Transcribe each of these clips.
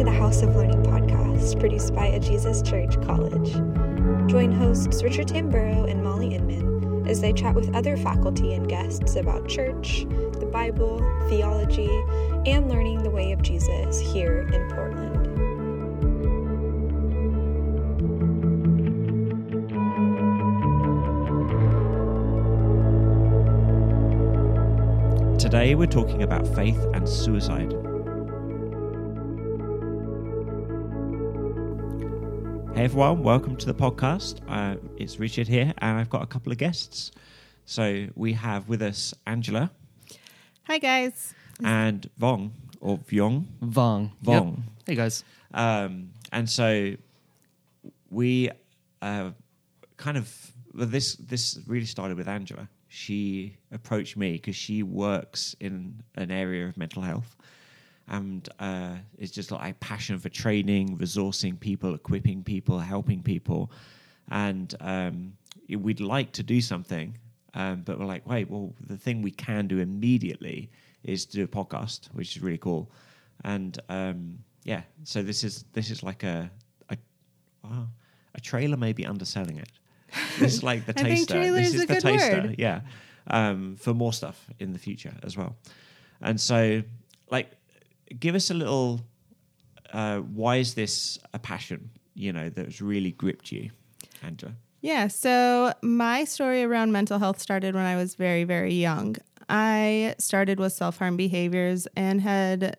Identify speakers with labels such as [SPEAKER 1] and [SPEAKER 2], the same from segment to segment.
[SPEAKER 1] to the House of Learning podcast produced by A Jesus Church College. Join hosts Richard Tamburo and Molly Inman as they chat with other faculty and guests about church, the Bible, theology, and learning the way of Jesus here in Portland.
[SPEAKER 2] Today we're talking about faith and suicide. Hey everyone, welcome to the podcast. Uh, it's Richard here, and I've got a couple of guests. So we have with us Angela
[SPEAKER 3] Hi, guys.
[SPEAKER 2] and Vong, or Vyong.
[SPEAKER 4] Vong.
[SPEAKER 2] Vong.
[SPEAKER 4] Yep. Hey guys.
[SPEAKER 2] Um, and so we uh, kind of well, this this really started with Angela. She approached me because she works in an area of mental health, and uh, it's just like a passion for training, resourcing people, equipping people, helping people, and um, we'd like to do something, um, but we're like, wait, well, the thing we can do immediately is to do a podcast, which is really cool, and um, yeah, so this is this is like a a wow, a trailer, maybe underselling it. This is like the taster. This
[SPEAKER 3] is
[SPEAKER 2] the taster.
[SPEAKER 3] word.
[SPEAKER 2] Yeah, um, for more stuff in the future as well. And so, like, give us a little. Uh, why is this a passion? You know that's really gripped you, Angela.
[SPEAKER 3] Yeah, so my story around mental health started when I was very, very young. I started with self harm behaviors and had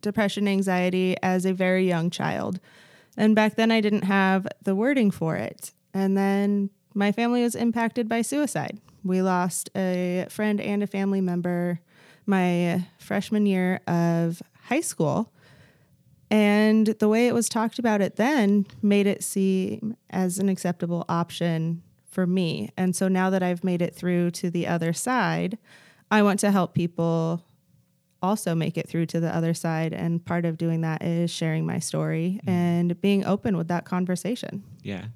[SPEAKER 3] depression, anxiety as a very young child. And back then, I didn't have the wording for it. And then my family was impacted by suicide. We lost a friend and a family member my freshman year of high school. And the way it was talked about it then made it seem as an acceptable option for me. And so now that I've made it through to the other side, I want to help people also make it through to the other side. And part of doing that is sharing my story mm. and being open with that conversation.
[SPEAKER 2] Yeah.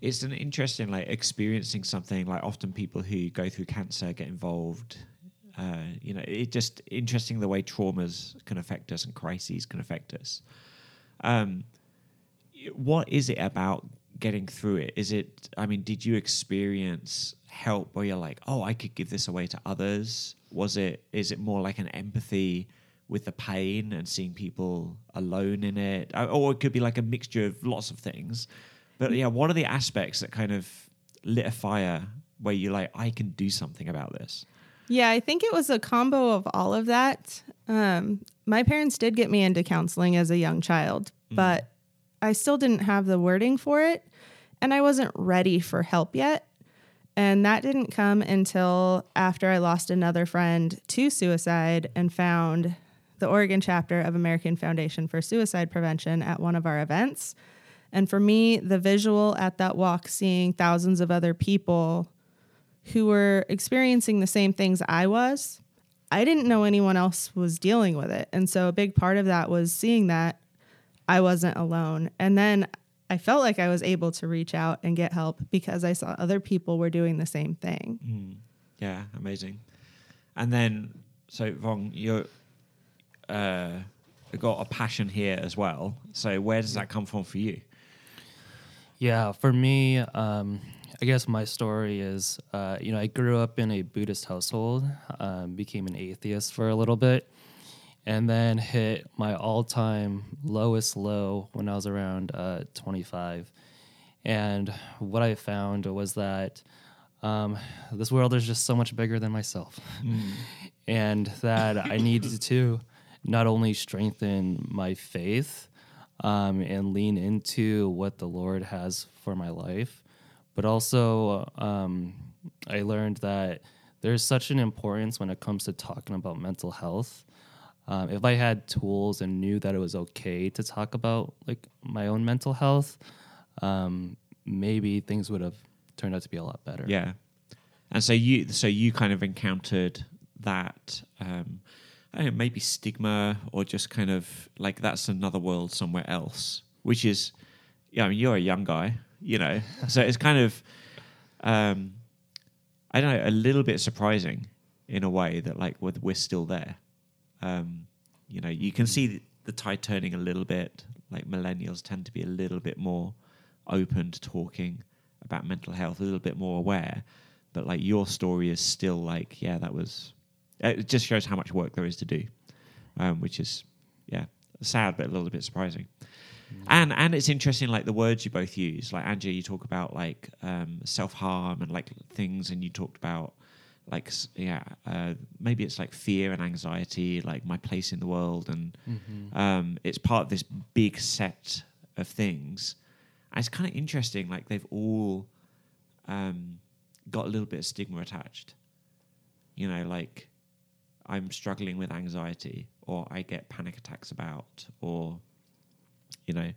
[SPEAKER 2] It's an interesting like experiencing something like often people who go through cancer get involved. Uh, you know, it just interesting the way traumas can affect us and crises can affect us. Um, what is it about getting through it? Is it? I mean, did you experience help where you're like, oh, I could give this away to others? Was it? Is it more like an empathy with the pain and seeing people alone in it, Uh, or it could be like a mixture of lots of things? But yeah, what are the aspects that kind of lit a fire where you're like, I can do something about this?
[SPEAKER 3] Yeah, I think it was a combo of all of that. Um, my parents did get me into counseling as a young child, but I still didn't have the wording for it, and I wasn't ready for help yet. And that didn't come until after I lost another friend to suicide and found the Oregon chapter of American Foundation for Suicide Prevention at one of our events. And for me, the visual at that walk, seeing thousands of other people who were experiencing the same things I was, I didn't know anyone else was dealing with it. And so a big part of that was seeing that I wasn't alone. And then I felt like I was able to reach out and get help because I saw other people were doing the same thing.
[SPEAKER 2] Yeah, amazing. And then, so Vong, you're uh, you've got a passion here as well. So where does that come from for you?
[SPEAKER 4] Yeah, for me, um, I guess my story is, uh, you know, I grew up in a Buddhist household, um, became an atheist for a little bit, and then hit my all-time lowest low when I was around uh, 25. And what I found was that um, this world is just so much bigger than myself, and that I needed to not only strengthen my faith um, and lean into what the Lord has for my life, but also um, I learned that there's such an importance when it comes to talking about mental health. Um, if I had tools and knew that it was okay to talk about like my own mental health, um, maybe things would have turned out to be a lot better.
[SPEAKER 2] Yeah. And so you, so you kind of encountered that, um, know, maybe stigma or just kind of like that's another world somewhere else, which is, yeah, I mean, you're a young guy, you know, so it's kind of, um, I don't know, a little bit surprising in a way that like we're, we're still there. Um, you know, you can see the tide turning a little bit. Like millennials tend to be a little bit more open to talking about mental health, a little bit more aware. But like your story is still like, yeah, that was. It just shows how much work there is to do, um, which is, yeah, sad but a little bit surprising. And and it's interesting, like the words you both use. Like Angie, you talk about like um, self harm and like things, and you talked about like yeah, uh, maybe it's like fear and anxiety, like my place in the world, and um, it's part of this big set of things. And it's kind of interesting, like they've all um, got a little bit of stigma attached. You know, like I'm struggling with anxiety, or I get panic attacks about, or you know,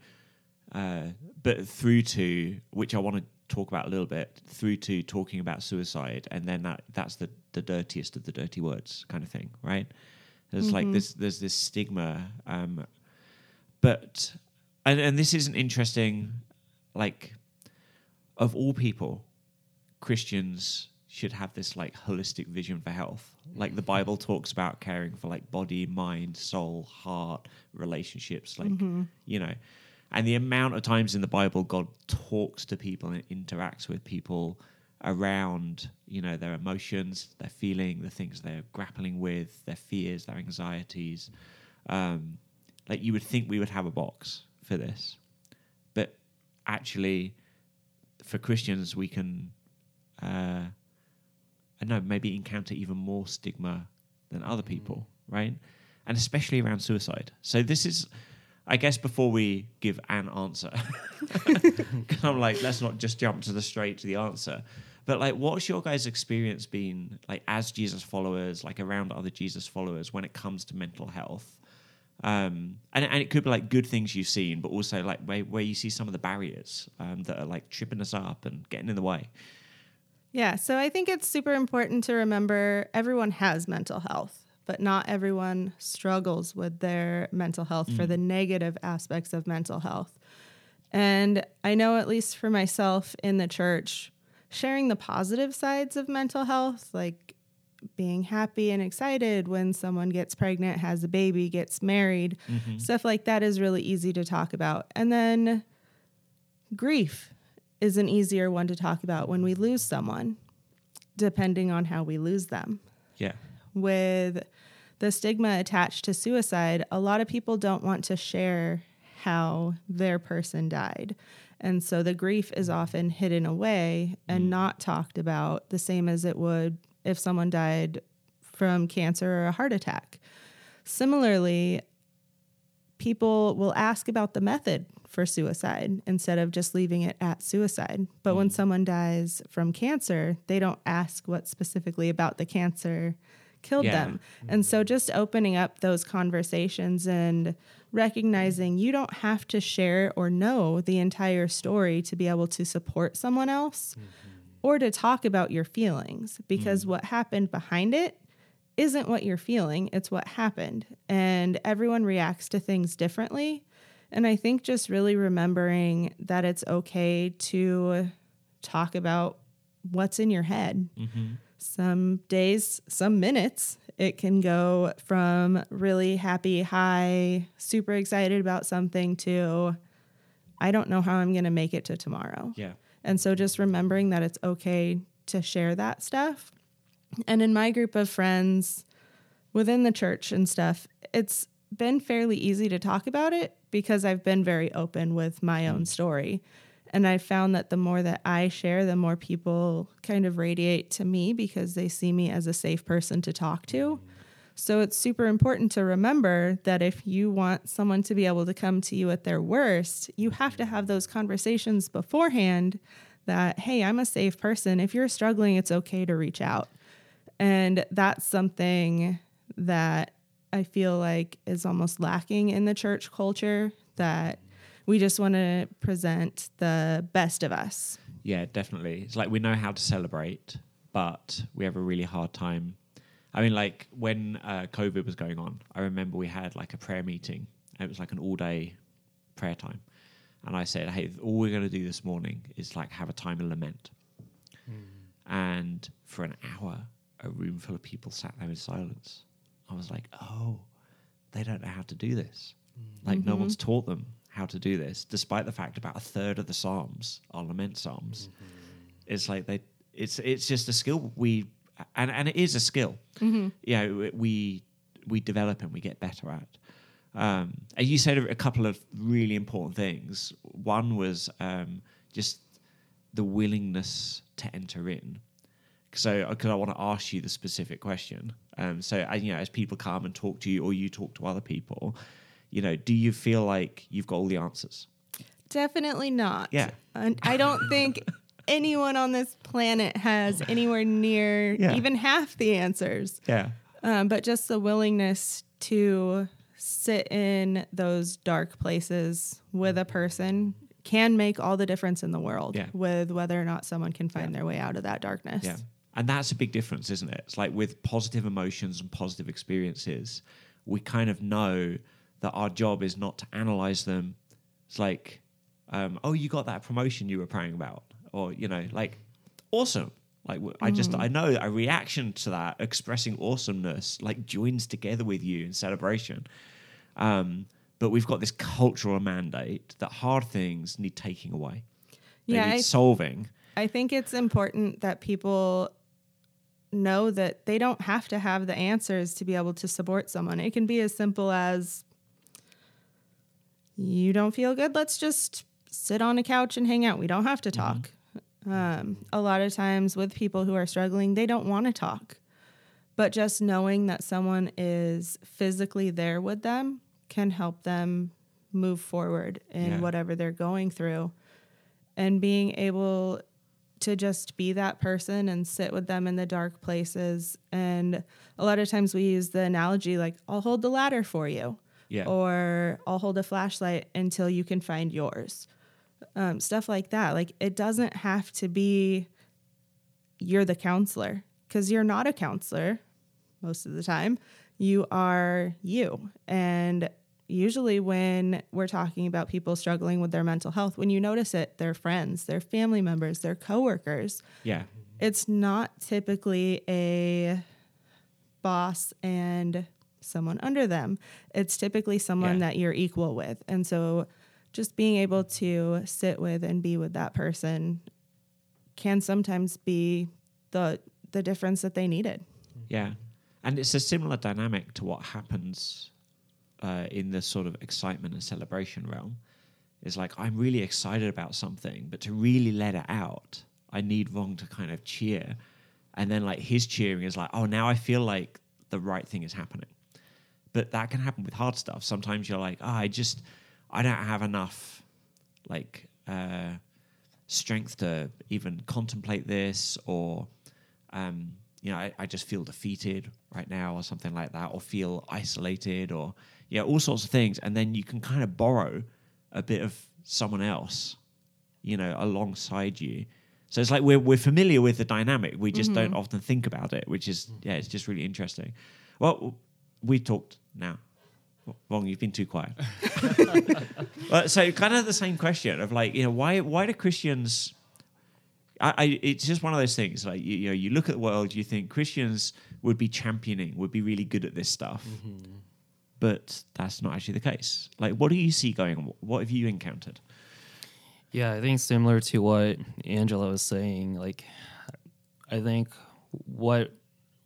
[SPEAKER 2] uh, but through to which I want to talk about a little bit, through to talking about suicide, and then that that's the the dirtiest of the dirty words, kind of thing, right? There's like this there's this stigma, um, but and and this is an interesting, like, of all people, Christians should have this like holistic vision for health. Like the Bible talks about caring for like body, mind, soul, heart, relationships, like you know. And the amount of times in the Bible God talks to people and interacts with people around, you know, their emotions, their feeling, the things they're grappling with, their fears, their anxieties. Um, like you would think we would have a box for this. But actually for Christians we can uh, I don't maybe encounter even more stigma than other people, right? And especially around suicide. So this is, I guess, before we give an answer, 'cause I'm like, let's not just jump to the straight to the answer. But like, what's your guys' experience been like as Jesus followers, like around other Jesus followers, when it comes to mental health? Um, and and it could be like good things you've seen, but also like where, where you see some of the barriers um, that are like tripping us up and getting in the way.
[SPEAKER 3] Yeah, so I think it's super important to remember everyone has mental health, but not everyone struggles with their mental health for the mm. negative aspects of mental health. And I know, at least for myself in the church, sharing the positive sides of mental health, like being happy and excited when someone gets pregnant, has a baby, gets married, mm-hmm. stuff like that is really easy to talk about. And then grief is an easier one to talk about when we lose someone, depending on how we lose them.
[SPEAKER 2] Yeah.
[SPEAKER 3] With the stigma attached to suicide, a lot of people don't want to share how their person died. And so the grief is often hidden away and mm. not talked about the same as it would if someone died from cancer or a heart attack. Similarly, people will ask about the method for suicide instead of just leaving it at suicide. But when mm. someone dies from cancer, they don't ask what specifically about the cancer killed
[SPEAKER 2] Yeah.
[SPEAKER 3] them. And so mm-hmm. just opening up those conversations and recognizing you don't have to share or know the entire story to be able to support someone else mm-hmm. or to talk about your feelings because mm. what happened behind it isn't what you're feeling, it's what happened. And everyone reacts to things differently. And I think just really remembering that it's okay to talk about what's in your head. Mm-hmm. Some days, some minutes, it can go from really happy, high, super excited about something to I don't know how I'm going to make it to tomorrow.
[SPEAKER 2] Yeah.
[SPEAKER 3] And so just remembering that it's okay to share that stuff. And in my group of friends within the church and stuff, it's been fairly easy to talk about it because I've been very open with my own mm. story. And I found that the more that I share, the more people kind of radiate to me because they see me as a safe person to talk to. So it's super important to remember that if you want someone to be able to come to you at their worst, you have to have those conversations beforehand that, hey, I'm a safe person. If you're struggling, it's okay to reach out. And that's something that I feel like is almost lacking in the church culture that we just want to present the best of us.
[SPEAKER 2] Yeah, definitely. It's like we know how to celebrate, but we have a really hard time. I mean, like when uh, COVID was going on, I remember we had like a prayer meeting. It was like an all day prayer time. And I said, hey, all we're going to do this morning is like have a time of lament. And for an hour, a room full of people sat there in silence. I was like, oh, they don't know how to do this. Like no one's taught them how to do this, despite the fact about a third of the psalms are lament psalms. It's like they, it's it's just a skill we, and and it is a skill. Yeah, we we develop and we get better at. Um, and you said a couple of really important things. One was um, just the willingness to enter in. So, because I want to ask you the specific question. Um, so, you know, as people come and talk to you, or you talk to other people, you know, do you feel like you've got all the answers?
[SPEAKER 3] Definitely not.
[SPEAKER 2] Yeah.
[SPEAKER 3] And I don't think anyone on this planet has anywhere near
[SPEAKER 2] Yeah.
[SPEAKER 3] even half the answers.
[SPEAKER 2] Yeah,
[SPEAKER 3] Um, but just the willingness to sit in those dark places with a person can make all the difference in the world
[SPEAKER 2] Yeah.
[SPEAKER 3] with whether or not someone can find their way out of that darkness.
[SPEAKER 2] yeah, and that's a big difference, isn't it? It's like with positive emotions and positive experiences, we kind of know that our job is not to analyze them. It's like, um, oh, you got that promotion you were praying about, or you know, like, awesome. Like I just I know a reaction to that expressing awesomeness like joins together with you in celebration. Um, but we've got this cultural mandate that hard things need taking away. They
[SPEAKER 3] Yeah,
[SPEAKER 2] need
[SPEAKER 3] I-
[SPEAKER 2] solving.
[SPEAKER 3] I think it's important that people know that they don't have to have the answers to be able to support someone. It can be as simple as you don't feel good, let's just sit on a couch and hang out. We don't have to talk. Um, a lot of times with people who are struggling, they don't want to talk. But just knowing that someone is physically there with them can help them move forward in
[SPEAKER 2] Yeah.
[SPEAKER 3] whatever they're going through. And being able to just be that person and sit with them in the dark places. And a lot of times we use the analogy like, I'll hold the ladder for you,
[SPEAKER 2] Yeah.
[SPEAKER 3] or I'll hold a flashlight until you can find yours. Um, stuff like that. Like, it doesn't have to be you're the counselor because you're not a counselor most of the time. You are you. And usually, when we're talking about people struggling with their mental health, when you notice it, their friends, their family members, their coworkers,
[SPEAKER 2] Yeah.
[SPEAKER 3] it's not typically a boss and someone under them. It's typically someone
[SPEAKER 2] Yeah.
[SPEAKER 3] that you're equal with. And so just being able to sit with and be with that person can sometimes be the the difference that they needed.
[SPEAKER 2] Yeah, and it's a similar dynamic to what happens uh, in the sort of excitement and celebration realm. Is like I'm really excited about something, but to really let it out, I need Vong to kind of cheer, and then like his cheering is like, oh, now I feel like the right thing is happening. But that can happen with hard stuff. Sometimes you're like, oh, I just I don't have enough like uh, strength to even contemplate this or um, you know, I, I just feel defeated right now, or something like that, or feel isolated, or yeah, all sorts of things. And then you can kind of borrow a bit of someone else, you know, alongside you. So it's like we're we're familiar with the dynamic. We just don't mm-hmm. often think about it, which is yeah, it's just really interesting. Well, we talked now. Vong, you've been too quiet. well, so kind of the same question of like, you know, why why do Christians I, I, it's just one of those things. Like you, you know, you look at the world, you think Christians would be championing, would be really good at this stuff, mm-hmm. But that's not actually the case. Like, what do you see going on? What have you encountered?
[SPEAKER 4] Yeah, I think similar to what Angela was saying, like I think what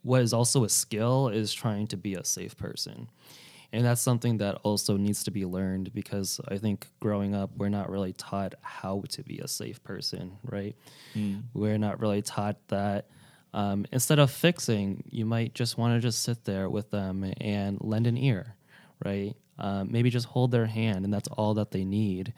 [SPEAKER 4] what is also a skill is trying to be a safe person. And that's something that also needs to be learned because I think growing up we're not really taught how to be a safe person, right? We're not really taught that um, instead of fixing, you might just want to just sit there with them and lend an ear, right? Um, maybe just hold their hand, and that's all that they need.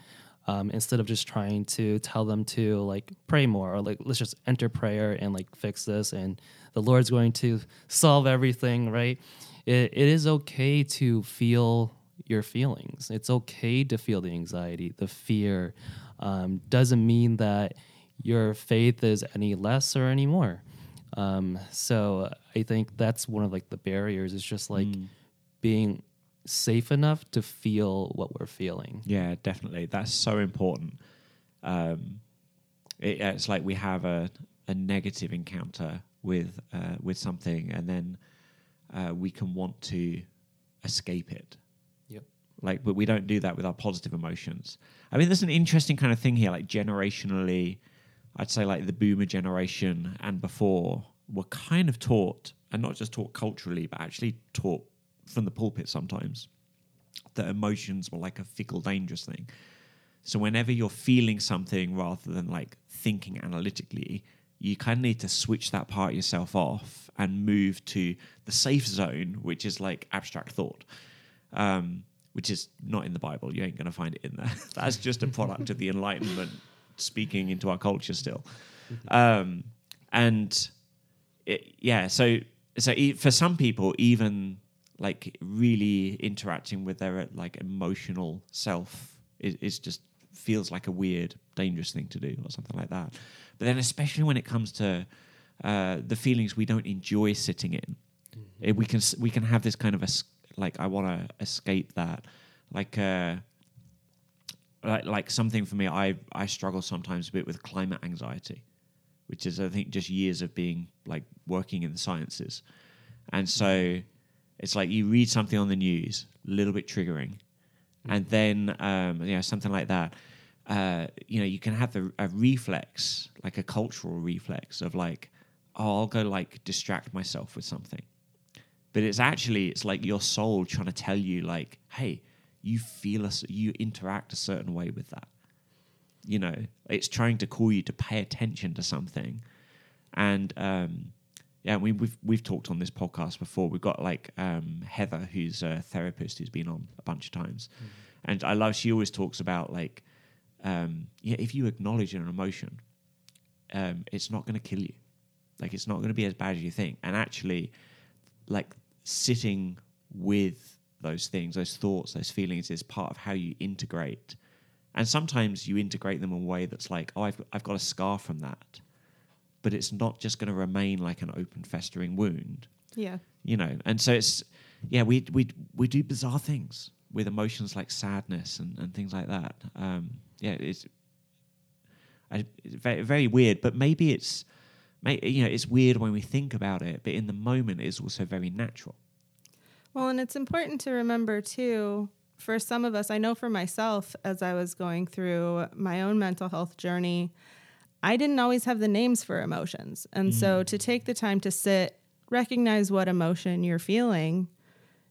[SPEAKER 4] Um, instead of just trying to tell them to like pray more or like let's just enter prayer and like fix this and the Lord's going to solve everything, right? It, it is okay to feel your feelings. It's okay to feel the anxiety, the fear. Um, doesn't mean that your faith is any less or any more. Um, so I think that's one of like the barriers is just like being safe enough to feel what we're feeling.
[SPEAKER 2] Yeah, definitely. That's so important. Um, it, it's like we have a, a negative encounter with uh, with something, and then uh, we can want to escape it.
[SPEAKER 4] Yep.
[SPEAKER 2] Like, but we don't do that with our positive emotions. I mean, there's an interesting kind of thing here, like generationally. I'd say like the boomer generation and before were kind of taught, and not just taught culturally, but actually taught from the pulpit sometimes that emotions were like a fickle, dangerous thing. So whenever you're feeling something rather than like thinking analytically, you kind of need to switch that part of yourself off and move to the safe zone, which is like abstract thought, um, which is not in the Bible. You ain't going to find it in there. That's just a product of the Enlightenment speaking into our culture still. Um, and it, yeah, so so for some people, even like really interacting with their like emotional self is, is just feels like a weird, dangerous thing to do or something like that. But then, especially when it comes to uh, the feelings we don't enjoy sitting in, eh, we can we can have this kind of a like I want to escape that, like uh, like like something for me. I I struggle sometimes a bit with climate anxiety, which is I think just years of being like working in the sciences, and so it's like you read something on the news, a little bit triggering, and then um, you know something like that. Uh, you know, you can have a, a reflex, like a cultural reflex of like, oh, I'll go like distract myself with something. But it's actually it's like your soul trying to tell you like, hey, you feel us, you interact a certain way with that. You know, it's trying to call you to pay attention to something, and um, yeah, we, we've we've talked on this podcast before. We've got like um, Heather, who's a therapist, who's been on a bunch of times, and I love. She always talks about like, um, yeah, if you acknowledge an emotion, um, it's not going to kill you. Like it's not going to be as bad as you think. And actually, like sitting with those things, those thoughts, those feelings, is part of how you integrate. And sometimes you integrate them in a way that's like, oh, I've I've got a scar from that, but it's not just going to remain like an open festering wound.
[SPEAKER 3] Yeah.
[SPEAKER 2] you know and so it's yeah we we we do bizarre things with emotions like sadness and, and things like that. Um yeah it's, I, it's very, very weird but maybe it's may, you know it's weird when we think about it but in the moment it's also very natural.
[SPEAKER 3] Well, and it's important to remember too, for some of us, I know for myself, as I was going through my own mental health journey, I didn't always have the names for emotions. And so mm. to take the time to sit, recognize what emotion you're feeling,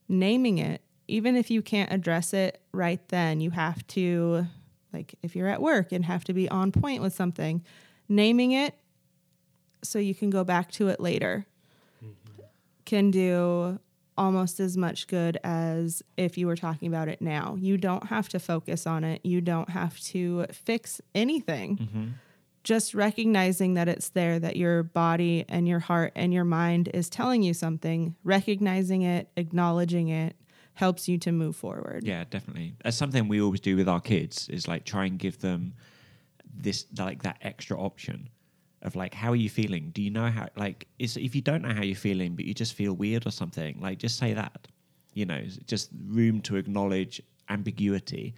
[SPEAKER 3] naming it, even if you can't address it right then, you have to, like if you're at work and have to be on point with something, naming it so you can go back to it later mm-hmm. can do almost as much good as if you were talking about it now. You don't have to focus on it, you don't have to fix anything. Mm-hmm. Just recognizing that it's there, that your body and your heart and your mind is telling you something, recognizing it, acknowledging it helps you to move forward.
[SPEAKER 2] yeah definitely. That's something we always do with our kids is like try and give them this like that extra option of like how are you feeling? Do you know how like is if you don't know how you're feeling but you just feel weird or something like just say that you know just room to acknowledge ambiguity.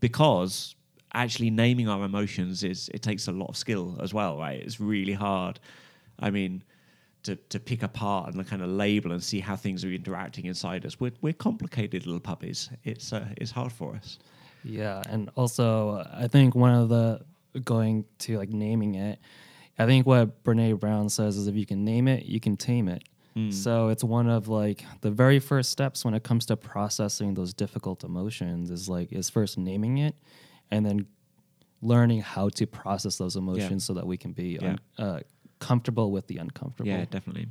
[SPEAKER 2] Because actually naming our emotions is it takes a lot of skill as well right? It's really hard i mean to, to pick apart and kind of label and see how things are interacting inside us. We're, we're complicated little puppies. It's uh, it's hard for us.
[SPEAKER 4] Yeah, and also I think one of the going to like naming it, I think what Brene Brown says is if you can name it, you can tame it. So it's one of like the very first steps when it comes to processing those difficult emotions is like is first naming it, and then learning how to process those emotions so that we can be un- uh, comfortable with the uncomfortable.
[SPEAKER 2] Yeah, definitely.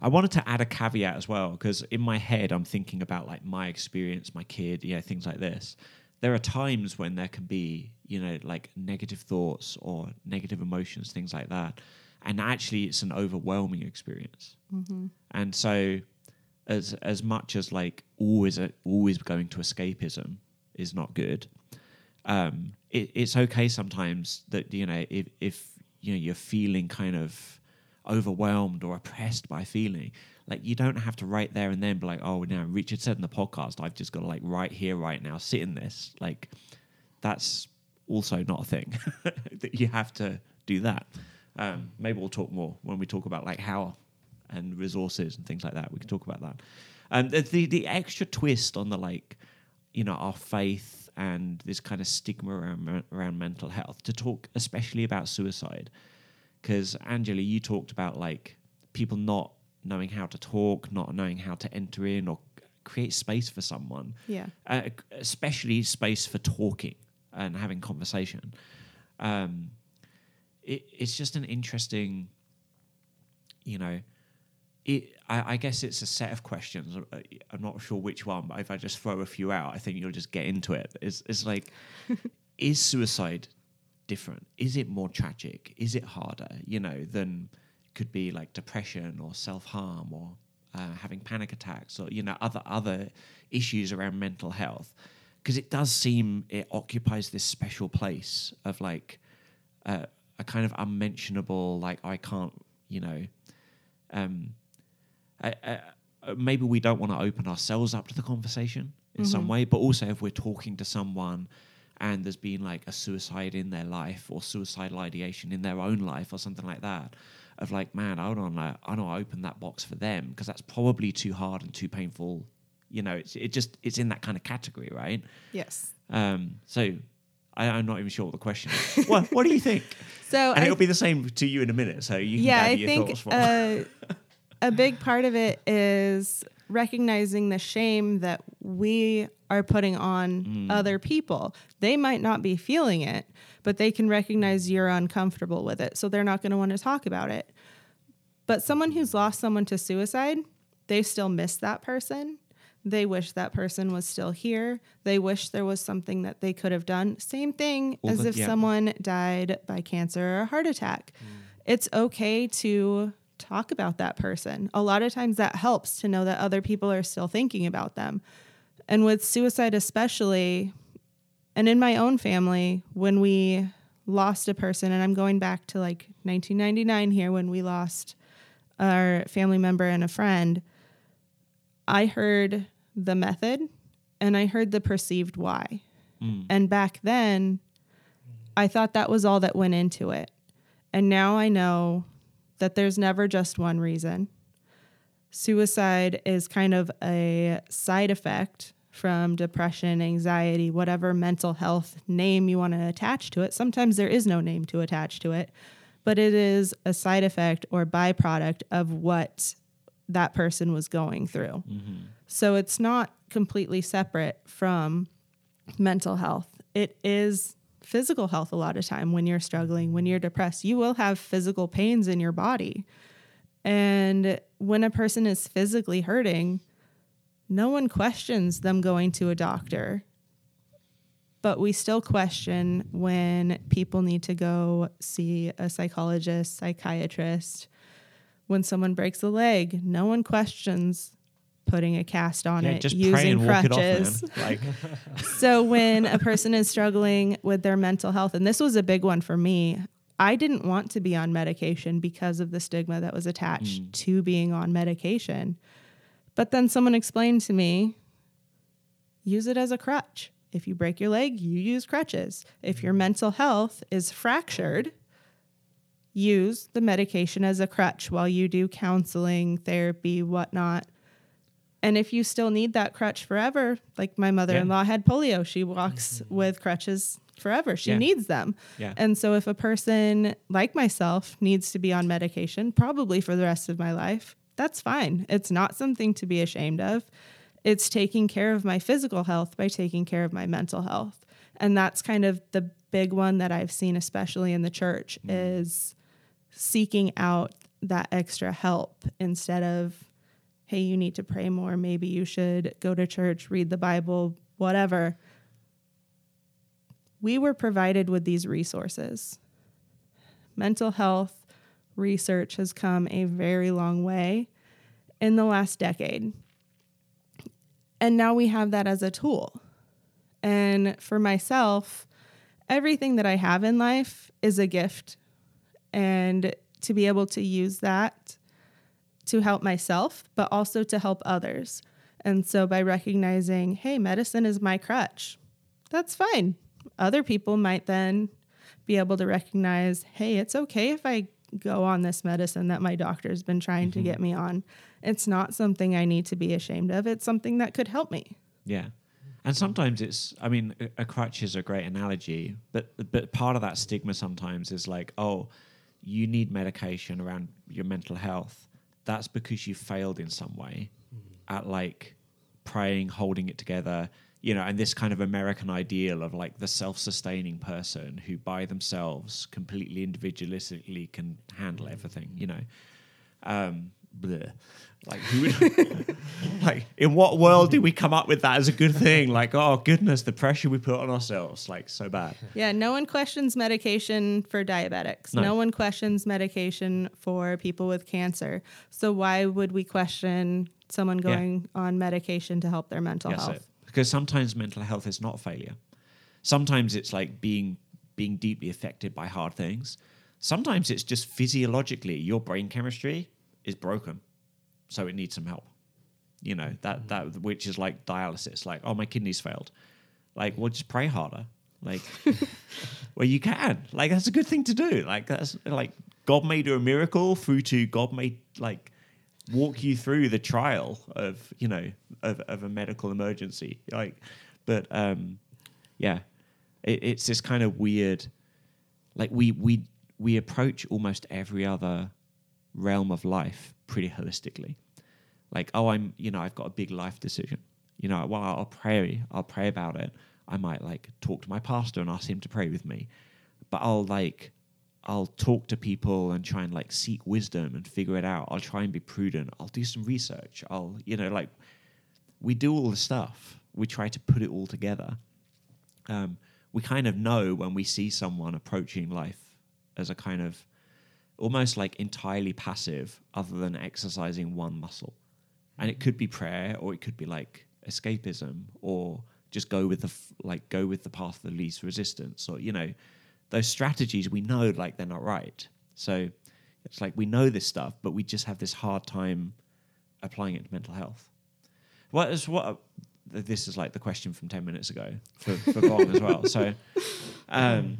[SPEAKER 2] I wanted to add a caveat as well because in my head I'm thinking about like my experience, my kid, yeah, things like this. There are times when there can be, you know, like negative thoughts or negative emotions, things like that, and actually it's an overwhelming experience. And so, as as much as like always always going to escapism is not good, um, it, it's okay sometimes that you know if if you know you're feeling kind of overwhelmed or oppressed by feeling like you don't have to right there and then be like oh now richard said in the podcast i've just got to like right here right now sit in this. Like that's also not a thing. That you have to do that. Um, maybe we'll talk more when we talk about like how and resources and things like that. We can talk about that. And the, the the extra twist on the like you know our faith and this kind of stigma around, around mental health to talk especially about suicide. Because angela you talked about like people not knowing how to talk not knowing how to enter in or create space for someone.
[SPEAKER 3] Yeah.
[SPEAKER 2] uh, especially space for talking and having conversation. Um, it, it's just an interesting you know it I, I guess it's a set of questions. Uh, i'm not sure which one but if i just throw a few out i think you'll just get into it. It's, it's like is suicide different? Is it more tragic? Is it harder you know than could be like depression or self-harm or uh, having panic attacks or you know other other issues around mental health? Because it does seem it occupies this special place of like uh, a kind of unmentionable like i can't you know um I, I, uh, maybe we don't want to open ourselves up to the conversation in some way but also if we're talking to someone and there's been like a suicide in their life or suicidal ideation in their own life or something like that of like man i don't know i don't want to open that box for them because that's probably too hard and too painful you know it's it just it's in that kind of category right?
[SPEAKER 3] Yes.
[SPEAKER 2] um so I, i'm not even sure what the question is. What, what do you think?
[SPEAKER 3] So
[SPEAKER 2] and
[SPEAKER 3] I
[SPEAKER 2] it'll be the same to you in a minute so you can
[SPEAKER 3] yeah,
[SPEAKER 2] gather
[SPEAKER 3] I
[SPEAKER 2] your
[SPEAKER 3] think
[SPEAKER 2] thoughts from
[SPEAKER 3] uh, a big part of it is recognizing the shame that we are putting on
[SPEAKER 2] Mm.
[SPEAKER 3] other people. They might not be feeling it, but they can recognize you're uncomfortable with it. So they're not going to want to talk about it. But someone who's lost someone to suicide, they still miss that person. They wish that person was still here. They wish there was something that they could have done. Same thing as
[SPEAKER 2] the-
[SPEAKER 3] if
[SPEAKER 2] yeah.
[SPEAKER 3] someone died by cancer or a heart attack. It's okay to talk about that person. A lot of times that helps to know that other people are still thinking about them. And with suicide, especially, and in my own family, when we lost a person, and I'm going back to like 1999 here when we lost our family member and a friend, I heard the method and I heard the perceived why. Mm. And back then, I thought that was all that went into it. And now I know that there's never just one reason. Suicide is kind of a side effect from depression, anxiety, whatever mental health name you want to attach to it. Sometimes there is no name to attach to it, but it is a side effect or byproduct of what that person was going through. Mm-hmm. So it's not completely separate from mental health. It is physical health a lot of time when you're struggling, when you're depressed. You will have physical pains in your body. And when a person is physically hurting, no one questions them going to a doctor. But we still question when people need to go see a psychologist, psychiatrist. When someone breaks a leg, no one questions putting a cast on
[SPEAKER 2] yeah,
[SPEAKER 3] it
[SPEAKER 2] just
[SPEAKER 3] using crutches.
[SPEAKER 2] off like
[SPEAKER 3] So when a person is struggling with their mental health, and this was a big one for me, I didn't want to be on medication because of the stigma that was attached to being on medication. But then someone explained to me, use it as a crutch. If you break your leg, you use crutches. If your mental health is fractured, use the medication as a crutch while you do counseling, therapy, whatnot. And if you still need that crutch forever, like my mother in law had polio, she walks mm-hmm. with crutches forever. She
[SPEAKER 2] Yeah.
[SPEAKER 3] needs them.
[SPEAKER 2] Yeah.
[SPEAKER 3] And so if a person like myself needs to be on medication, probably for the rest of my life, that's fine. It's not something to be ashamed of. It's taking care of my physical health by taking care of my mental health. And that's kind of the big one that I've seen, especially in the church, mm-hmm. is seeking out that extra help instead of, hey, you need to pray more. Maybe you should go to church, read the Bible, whatever. We were provided with these resources. Mental health research has come a very long way in the last decade. And now we have that as a tool. And for myself, everything that I have in life is a gift. And to be able to use that to help myself, but also to help others. And so by recognizing, hey, medicine is my crutch, that's fine. Other people might then be able to recognize, hey, it's okay if I go on this medicine that my doctor's been trying to mm-hmm. get me on. It's not something I need to be ashamed of. It's something that could help me.
[SPEAKER 2] Yeah. And sometimes it's, I mean, a- a crutch is a great analogy, but but part of that stigma sometimes is like, oh, you need medication around your mental health. That's because you failed in some way at like praying, holding it together, you know, and this kind of American ideal of like the self-sustaining person who by themselves, completely individualistically, can handle everything, you know. Um, bleh. Like, who like, in what world did we come up with that as a good thing? Like, oh goodness, the pressure we put on ourselves, like, so bad.
[SPEAKER 3] Yeah, no one questions medication for diabetics.
[SPEAKER 2] No.
[SPEAKER 3] No. one questions medication for people with cancer. So why would we question someone
[SPEAKER 2] Yeah.
[SPEAKER 3] going on medication to help their mental
[SPEAKER 2] Yes,
[SPEAKER 3] health?
[SPEAKER 2] it- because sometimes mental health is not failure. Sometimes it's like being being deeply affected by hard things. Sometimes it's just physiologically your brain chemistry is broken, so it needs some help. You know that that which is like dialysis. Like, oh, my kidneys failed. Like, well, just pray harder. Like, well, you can. Like, that's a good thing to do. Like, that's like God may do a miracle through to God may like walk you through the trial of you know of, of a medical emergency. Like, but um, yeah, it, it's this kind of weird. Like we we we approach almost every other realm of life pretty holistically. Like, oh, I'm you know I've got a big life decision. You know, well, I'll pray. I'll pray about it. I might like talk to my pastor and ask him to pray with me. But I'll like I'll talk to people and try and like seek wisdom and figure it out. I'll try and be prudent. I'll do some research. I'll, you know, like we do all the stuff. We try to put it all together. Um, we kind of know when we see someone approaching life as a kind of almost like entirely passive, other than exercising one muscle. And it could be prayer, or it could be like escapism, or just go with the f- like go with the path of the least resistance, or you know, those strategies we know like they're not right. So it's like we know this stuff, but we just have this hard time applying it to mental health. What is what? This is like the question from ten minutes ago for, for Vong as well. So, um,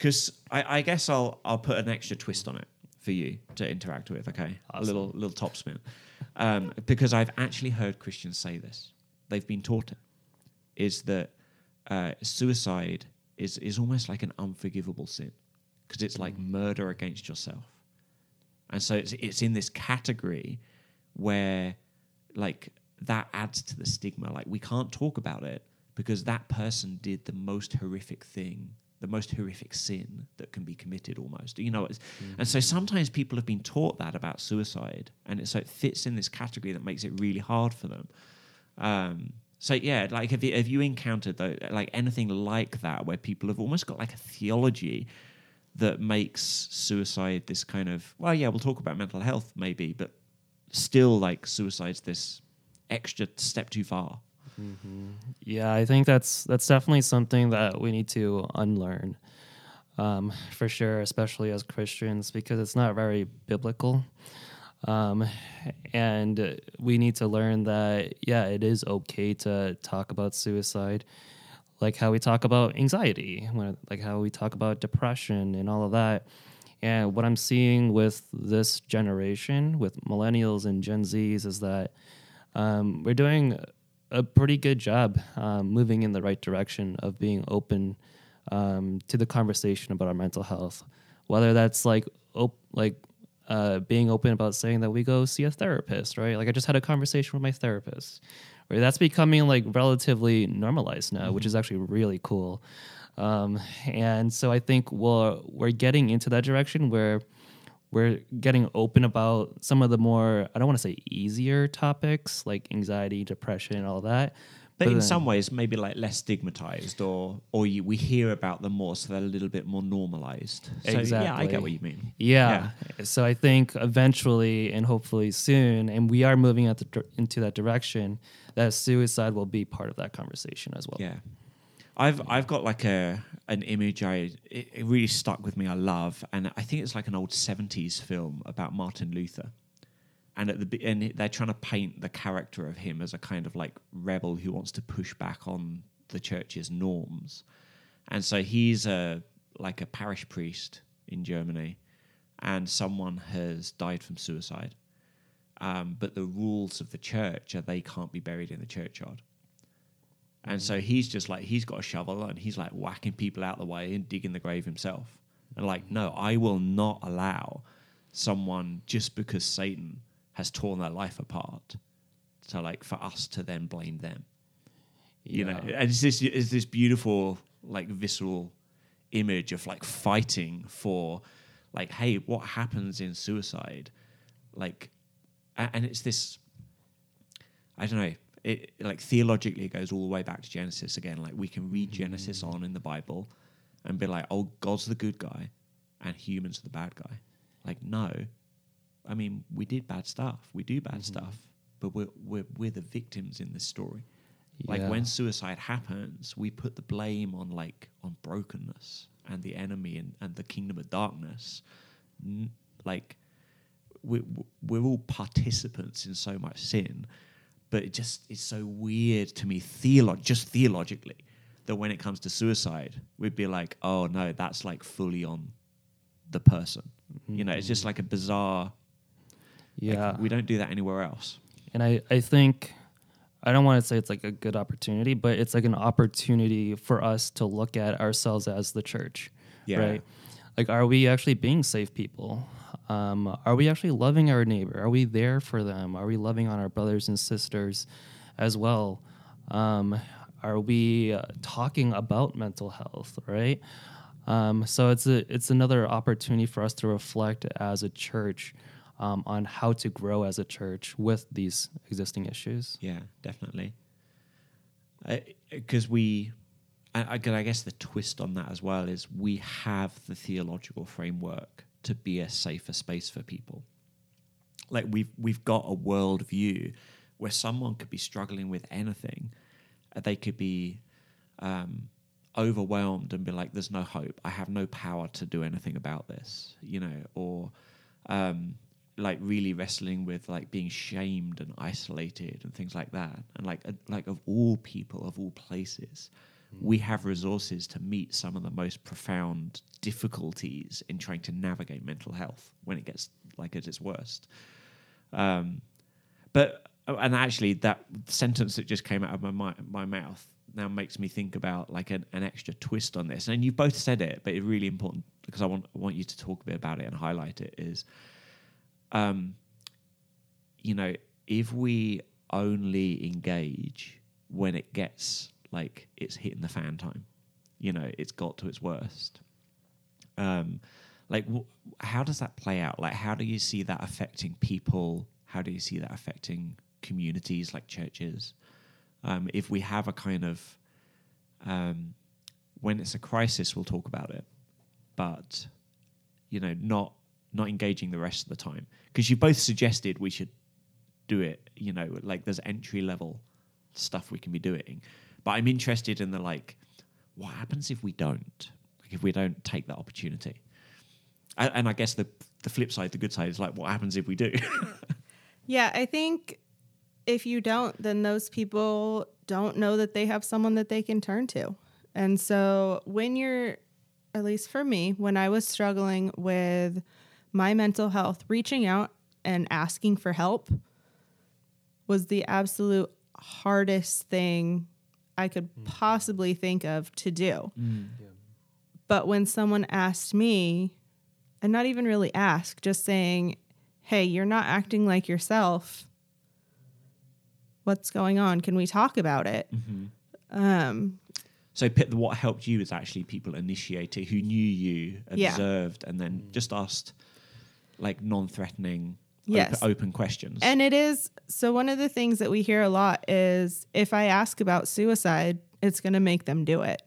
[SPEAKER 2] because I, I guess I'll I'll put an extra twist on it for you to interact with. Okay, a little little top spin, um, because I've actually heard Christians say this. They've been taught it. Is that uh, suicide is is almost like an unforgivable sin because it's like murder against yourself, and so it's it's in this category where like that adds to the stigma. Like we can't talk about it because that person did the most horrific thing, the most horrific sin that can be committed almost. You know, it's, and so sometimes people have been taught that about suicide, and it, so it fits in this category that makes it really hard for them. Um, so yeah, like have you, have you encountered though, like anything like that where people have almost got like a theology that makes suicide this kind of well, yeah, we'll talk about mental health maybe, but still like suicide's this extra step too far.
[SPEAKER 4] Yeah, I think that's that's definitely something that we need to unlearn, um, for sure, especially as Christians, because it's not very biblical. Um, and we need to learn that yeah, it is okay to talk about suicide, like how we talk about anxiety, when, like how we talk about depression and all of that. And what I'm seeing with this generation, with millennials and Gen Zs, is that um, we're doing a pretty good job um, moving in the right direction of being open um, to the conversation about our mental health. Whether that's like op- like uh, being open about saying that we go see a therapist, right? Like I just had a conversation with my therapist. Right? That's becoming like relatively normalized now, which is actually really cool. Um, and so I think we're we're getting into that direction where we're getting open about some of the more I don't want to say easier topics like anxiety, depression, and all that.
[SPEAKER 2] But, in
[SPEAKER 4] then-
[SPEAKER 2] some ways, maybe like less stigmatized, or or you, we hear about them more, so they're a little bit more normalized. So, Yeah, I
[SPEAKER 4] Exactly.
[SPEAKER 2] get what you mean.
[SPEAKER 4] Yeah. So I think eventually and hopefully soon, and we are moving at the, into that direction, that suicide will be part of that conversation as well.
[SPEAKER 2] Yeah. I've I've got like a an image I it, it really stuck with me. I love, and I think it's like an old seventies film about Martin Luther, and at the and they're trying to paint the character of him as a kind of like rebel who wants to push back on the church's norms, and so he's a like a parish priest in Germany, and someone has died from suicide, um, but the rules of the church are they can't be buried in the churchyard And so mm. he's just like he's got a shovel and he's like whacking people out the way and digging the grave himself. And like, no, I will not allow someone just because Satan has torn their life apart to like for us to then blame them. You know, and it's this it's this beautiful like visceral image of like fighting for like, hey, what happens in suicide? Like, and it's this I don't know. It like theologically it goes all the way back to Genesis again. Like we can read Genesis mm. on in the Bible and be like, "Oh, God's the good guy, and humans are the bad guy." Like, no. I mean, we did bad stuff. We do bad mm-hmm. stuff, but we're we're we're the victims in this story. Like when suicide happens, we put the blame on like on brokenness and the enemy and, and the kingdom of darkness. N- like we're, we're all participants in so much sin, but it just it's so weird to me theolo- just theologically that when it comes to suicide, we'd be like, oh no, that's like fully on the person. You know, it's just like a bizarre. like,
[SPEAKER 4] Yeah.
[SPEAKER 2] we don't do that anywhere else.
[SPEAKER 4] And I, I think I don't want to say it's like a good opportunity, but it's like an opportunity for us to look at ourselves as the church.
[SPEAKER 2] Yeah.
[SPEAKER 4] Right. Like, are we actually being safe people? Um, are we actually loving our neighbor? Are we there for them? Are we loving on our brothers and sisters as well? Um, are we uh, talking about mental health? Right. Um, so it's a it's another opportunity for us to reflect as a church um, on how to grow as a church with these existing issues.
[SPEAKER 2] Yeah, definitely. Because we, I, I I guess the twist on that as well is we have the theological framework to be a safer space for people. Like we've we've got a worldview where someone could be struggling with anything, they could be um, overwhelmed and be like, "There's no hope. I have no power to do anything about this," you know, or um, like really wrestling with like being shamed and isolated and things like that. And like uh, like of all people, of all places, we have resources to meet some of the most profound difficulties in trying to navigate mental health when it gets like at its worst. Um, but uh, and actually, that sentence that just came out of my mi- my mouth now makes me think about like an, an extra twist on this. And you both said it, but it's really important because I want I want you to talk a bit about it and highlight it. Is um, you know, if we only engage when it gets like it's hitting the fan time, you know, it's got to its worst. Um, like, wh- how does that play out? Like, how do you see that affecting people? How do you see that affecting communities like churches? Um, if we have a kind of um, when it's a crisis, we'll talk about it, but you know, not not engaging the rest of the time because you both suggested we should do it. You know, like there's entry level stuff we can be doing, but I'm interested in the like, what happens if we don't? Like if we don't take that opportunity, and, and I guess the the flip side, the good side is like, what happens if we do?
[SPEAKER 3] Yeah, I think if you don't, then those people don't know that they have someone that they can turn to. And so when you're, at least for me, when I was struggling with my mental health, reaching out and asking for help was the absolute hardest thing I could mm. possibly think of to do. Mm. But when someone asked me, and not even really ask, just saying, hey, you're not acting like yourself. What's going on? Can we talk about it? Mm-hmm. Um,
[SPEAKER 2] So pi- what helped you is actually people initiated who knew you,
[SPEAKER 3] Yeah.
[SPEAKER 2] observed, and then mm. just asked like non-threatening,
[SPEAKER 3] Yes.
[SPEAKER 2] open, open questions.
[SPEAKER 3] and it is so one of the things that we hear a lot is if I ask about suicide, it's going to make them do it.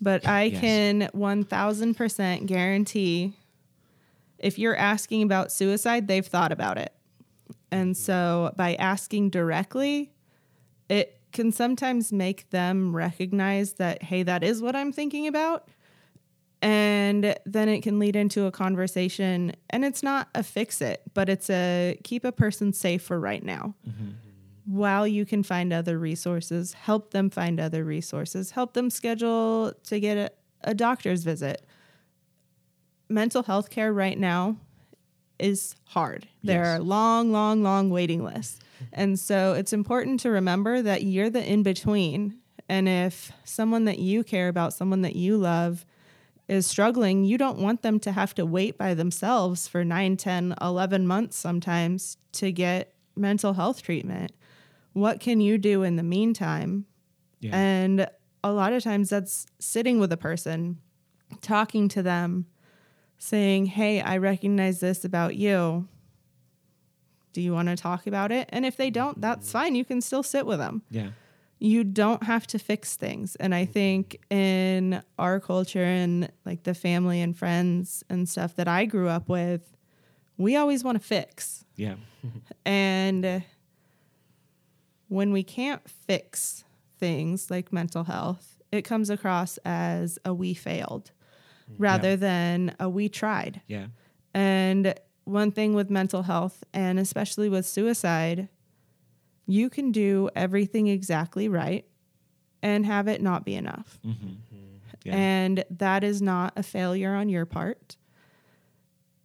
[SPEAKER 3] But I
[SPEAKER 2] Yes.
[SPEAKER 3] can 1000% guarantee if you're asking about suicide, they've thought about it. And mm-hmm. so by asking directly, it can sometimes make them recognize that, hey, that is what I'm thinking about. And then it can lead into a conversation. And it's not a fix it, but it's a keep a person safe for right now. Mm-hmm. While you can find other resources, help them find other resources, help them schedule to get a, a doctor's visit. Mental health care right now is hard. There
[SPEAKER 2] Yes.
[SPEAKER 3] are long, long, long waiting lists. And so it's important to remember that you're the in between. And if someone that you care about, someone that you love, is struggling, you don't want them to have to wait by themselves for 9, 10, 11 months sometimes to get mental health treatment. What can you do in the meantime?
[SPEAKER 2] Yeah.
[SPEAKER 3] And a lot of times that's sitting with a person, talking to them, saying, Hey, I recognize this about you. Do you want to talk about it? And if they don't, that's mm. fine. You can still sit with them
[SPEAKER 2] yeah.
[SPEAKER 3] You don't have to fix things. And I mm-hmm. think in our culture and like the family and friends and stuff that I grew up with, we always want to fix.
[SPEAKER 2] Yeah.
[SPEAKER 3] And when we can't fix things like mental health, it comes across as a we failed mm. rather
[SPEAKER 2] Yeah.
[SPEAKER 3] than a we tried.
[SPEAKER 2] Yeah.
[SPEAKER 3] And one thing with mental health, and especially with suicide, you can do everything exactly right and have it not be enough. Mm-hmm.
[SPEAKER 2] Yeah.
[SPEAKER 3] And that is not a failure on your part.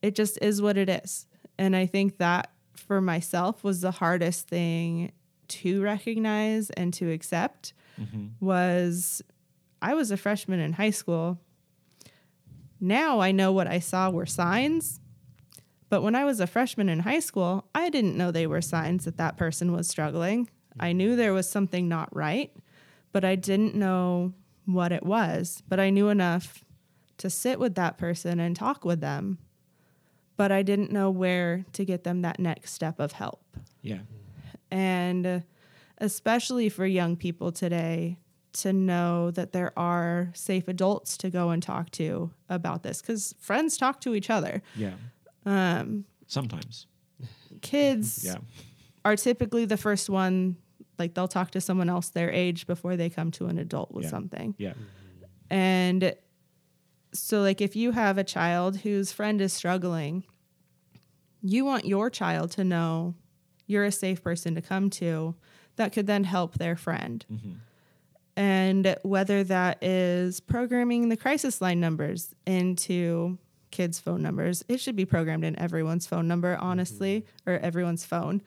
[SPEAKER 3] It just is what it is. And I think that for myself was the hardest thing to recognize and to accept mm-hmm. was I was a freshman in high school. Now I know what I saw were signs. But when I was a freshman in high school, I didn't know they were signs that that person was struggling. I knew there was something not right, but I didn't know what it was. But I knew enough to sit with that person and talk with them. But I didn't know where to get them that next step of help.
[SPEAKER 2] yeah.
[SPEAKER 3] And uh, especially for young people today, to know that there are safe adults to go and talk to about this because friends talk to each other.
[SPEAKER 2] Yeah.
[SPEAKER 3] Um,
[SPEAKER 2] Sometimes.
[SPEAKER 3] kids
[SPEAKER 2] Yeah.
[SPEAKER 3] are typically the first one, like they'll talk to someone else their age before they come to an adult with
[SPEAKER 2] Yeah.
[SPEAKER 3] something.
[SPEAKER 2] Yeah.
[SPEAKER 3] And so, like, if you have a child whose friend is struggling, you want your child to know you're a safe person to come to that could then help their friend. And whether that is programming the crisis line numbers into kids' phone numbers, it should be programmed in everyone's phone number, honestly, or everyone's phone.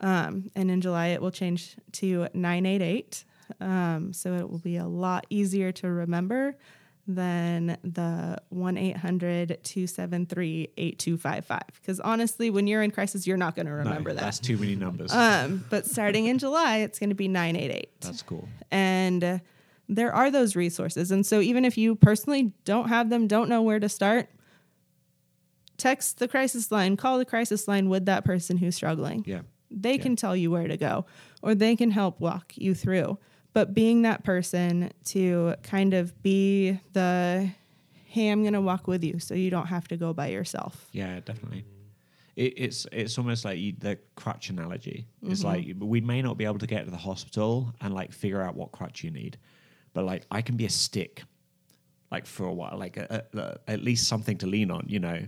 [SPEAKER 3] Um, and in July, it will change to 988. Um, so it will be a lot easier to remember than the 1 800 273 8255. Because honestly, when you're in crisis, you're not going to remember
[SPEAKER 2] no,
[SPEAKER 3] that.
[SPEAKER 2] That's too many numbers.
[SPEAKER 3] Um, but starting in July, it's going to be 988
[SPEAKER 2] that's cool.
[SPEAKER 3] and uh, there are those resources and so even if you personally don't have them don't know where to start text the crisis line call the crisis line with that person who's struggling
[SPEAKER 2] Yeah.
[SPEAKER 3] they
[SPEAKER 2] Yeah.
[SPEAKER 3] can tell you where to go or they can help walk you through but being that person to kind of be the hey i'm going to walk with you so you don't have to go by yourself
[SPEAKER 2] Yeah, definitely. It, it's it's almost like you, the crutch analogy. It's mm-hmm. like we may not be able to get to the hospital and like figure out what crutch you need, but like I can be a stick, like for a while, like a, a, a- at least something to lean on, you know.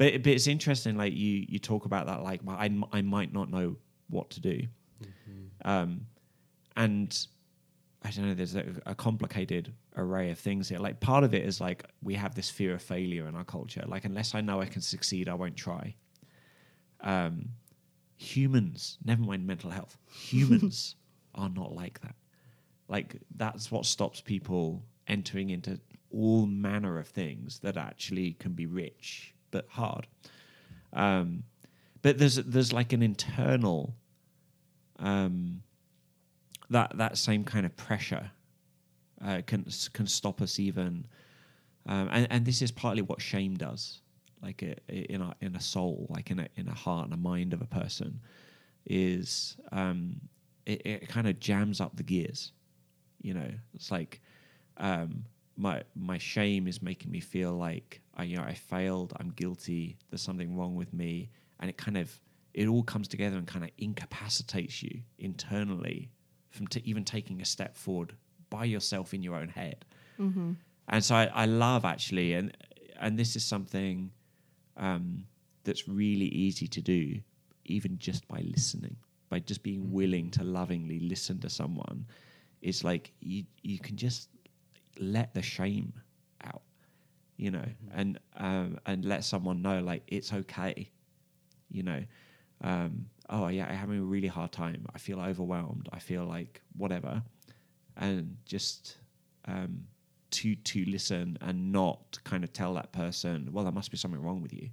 [SPEAKER 2] But, but it's interesting, like you you talk about that, like I I might not know what to do, um, and I don't know. There's a, a complicated array of things here. Like part of it is like we have this fear of failure in our culture. Like unless I know I can succeed, I won't try. Um, humans, never mind mental health, humans are not like that. Like that's what stops people entering into all manner of things that actually can be rich but hard. Um, but there's there's like an internal um, that that same kind of pressure uh, can can stop us even, um, and and this is partly what shame does, like a, in a in a soul, like in a in a heart and a mind of a person, is um, it, it kind of jams up the gears, you know. It's like um, my my shame is making me feel like I you know I failed, I'm guilty, there's something wrong with me, and it kind of it all comes together and kind of incapacitates you internally from t- even taking a step forward by yourself in your own head. And so I, I love actually, and and this is something um, that's really easy to do, even just by listening, by just being willing to lovingly listen to someone. It's like you you can just let the shame out, you know, and um, and let someone know like it's okay, you know. Um, oh yeah, I'm having a really hard time. I feel overwhelmed. I feel like whatever. and just um, to to listen and not kind of tell that person, well, there must be something wrong with you.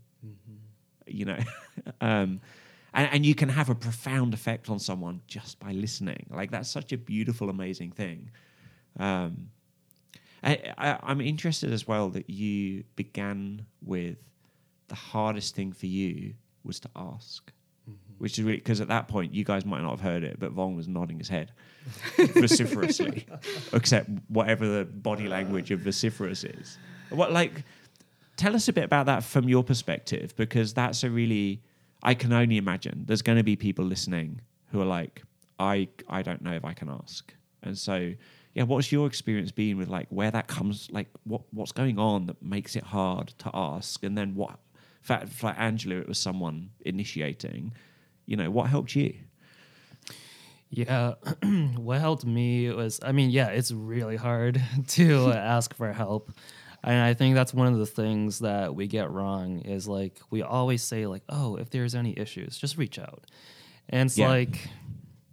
[SPEAKER 2] You know, um, and, and you can have a profound effect on someone just by listening. Like that's such a beautiful, amazing thing. Um, I, I, I'm interested as well that you began with the hardest thing for you was to ask, mm-hmm. which is really because at that point you guys might not have heard it, but Vong was nodding his head vociferously, except whatever the body language of vociferous is. What like? Tell us a bit about that from your perspective, because that's a really I can only imagine there's going to be people listening who are like, I I don't know if I can ask, and so yeah, what's your experience been with like where that comes, like what what's going on that makes it hard to ask, and then what? For, for Angela, it was someone initiating. You know, what helped you?
[SPEAKER 4] Yeah, what helped me was, I mean, yeah, it's really hard to ask for help. And I think that's one of the things that we get wrong is like, we always say, like, oh, if there's any issues, just reach out. And it's
[SPEAKER 2] Yeah.
[SPEAKER 4] like,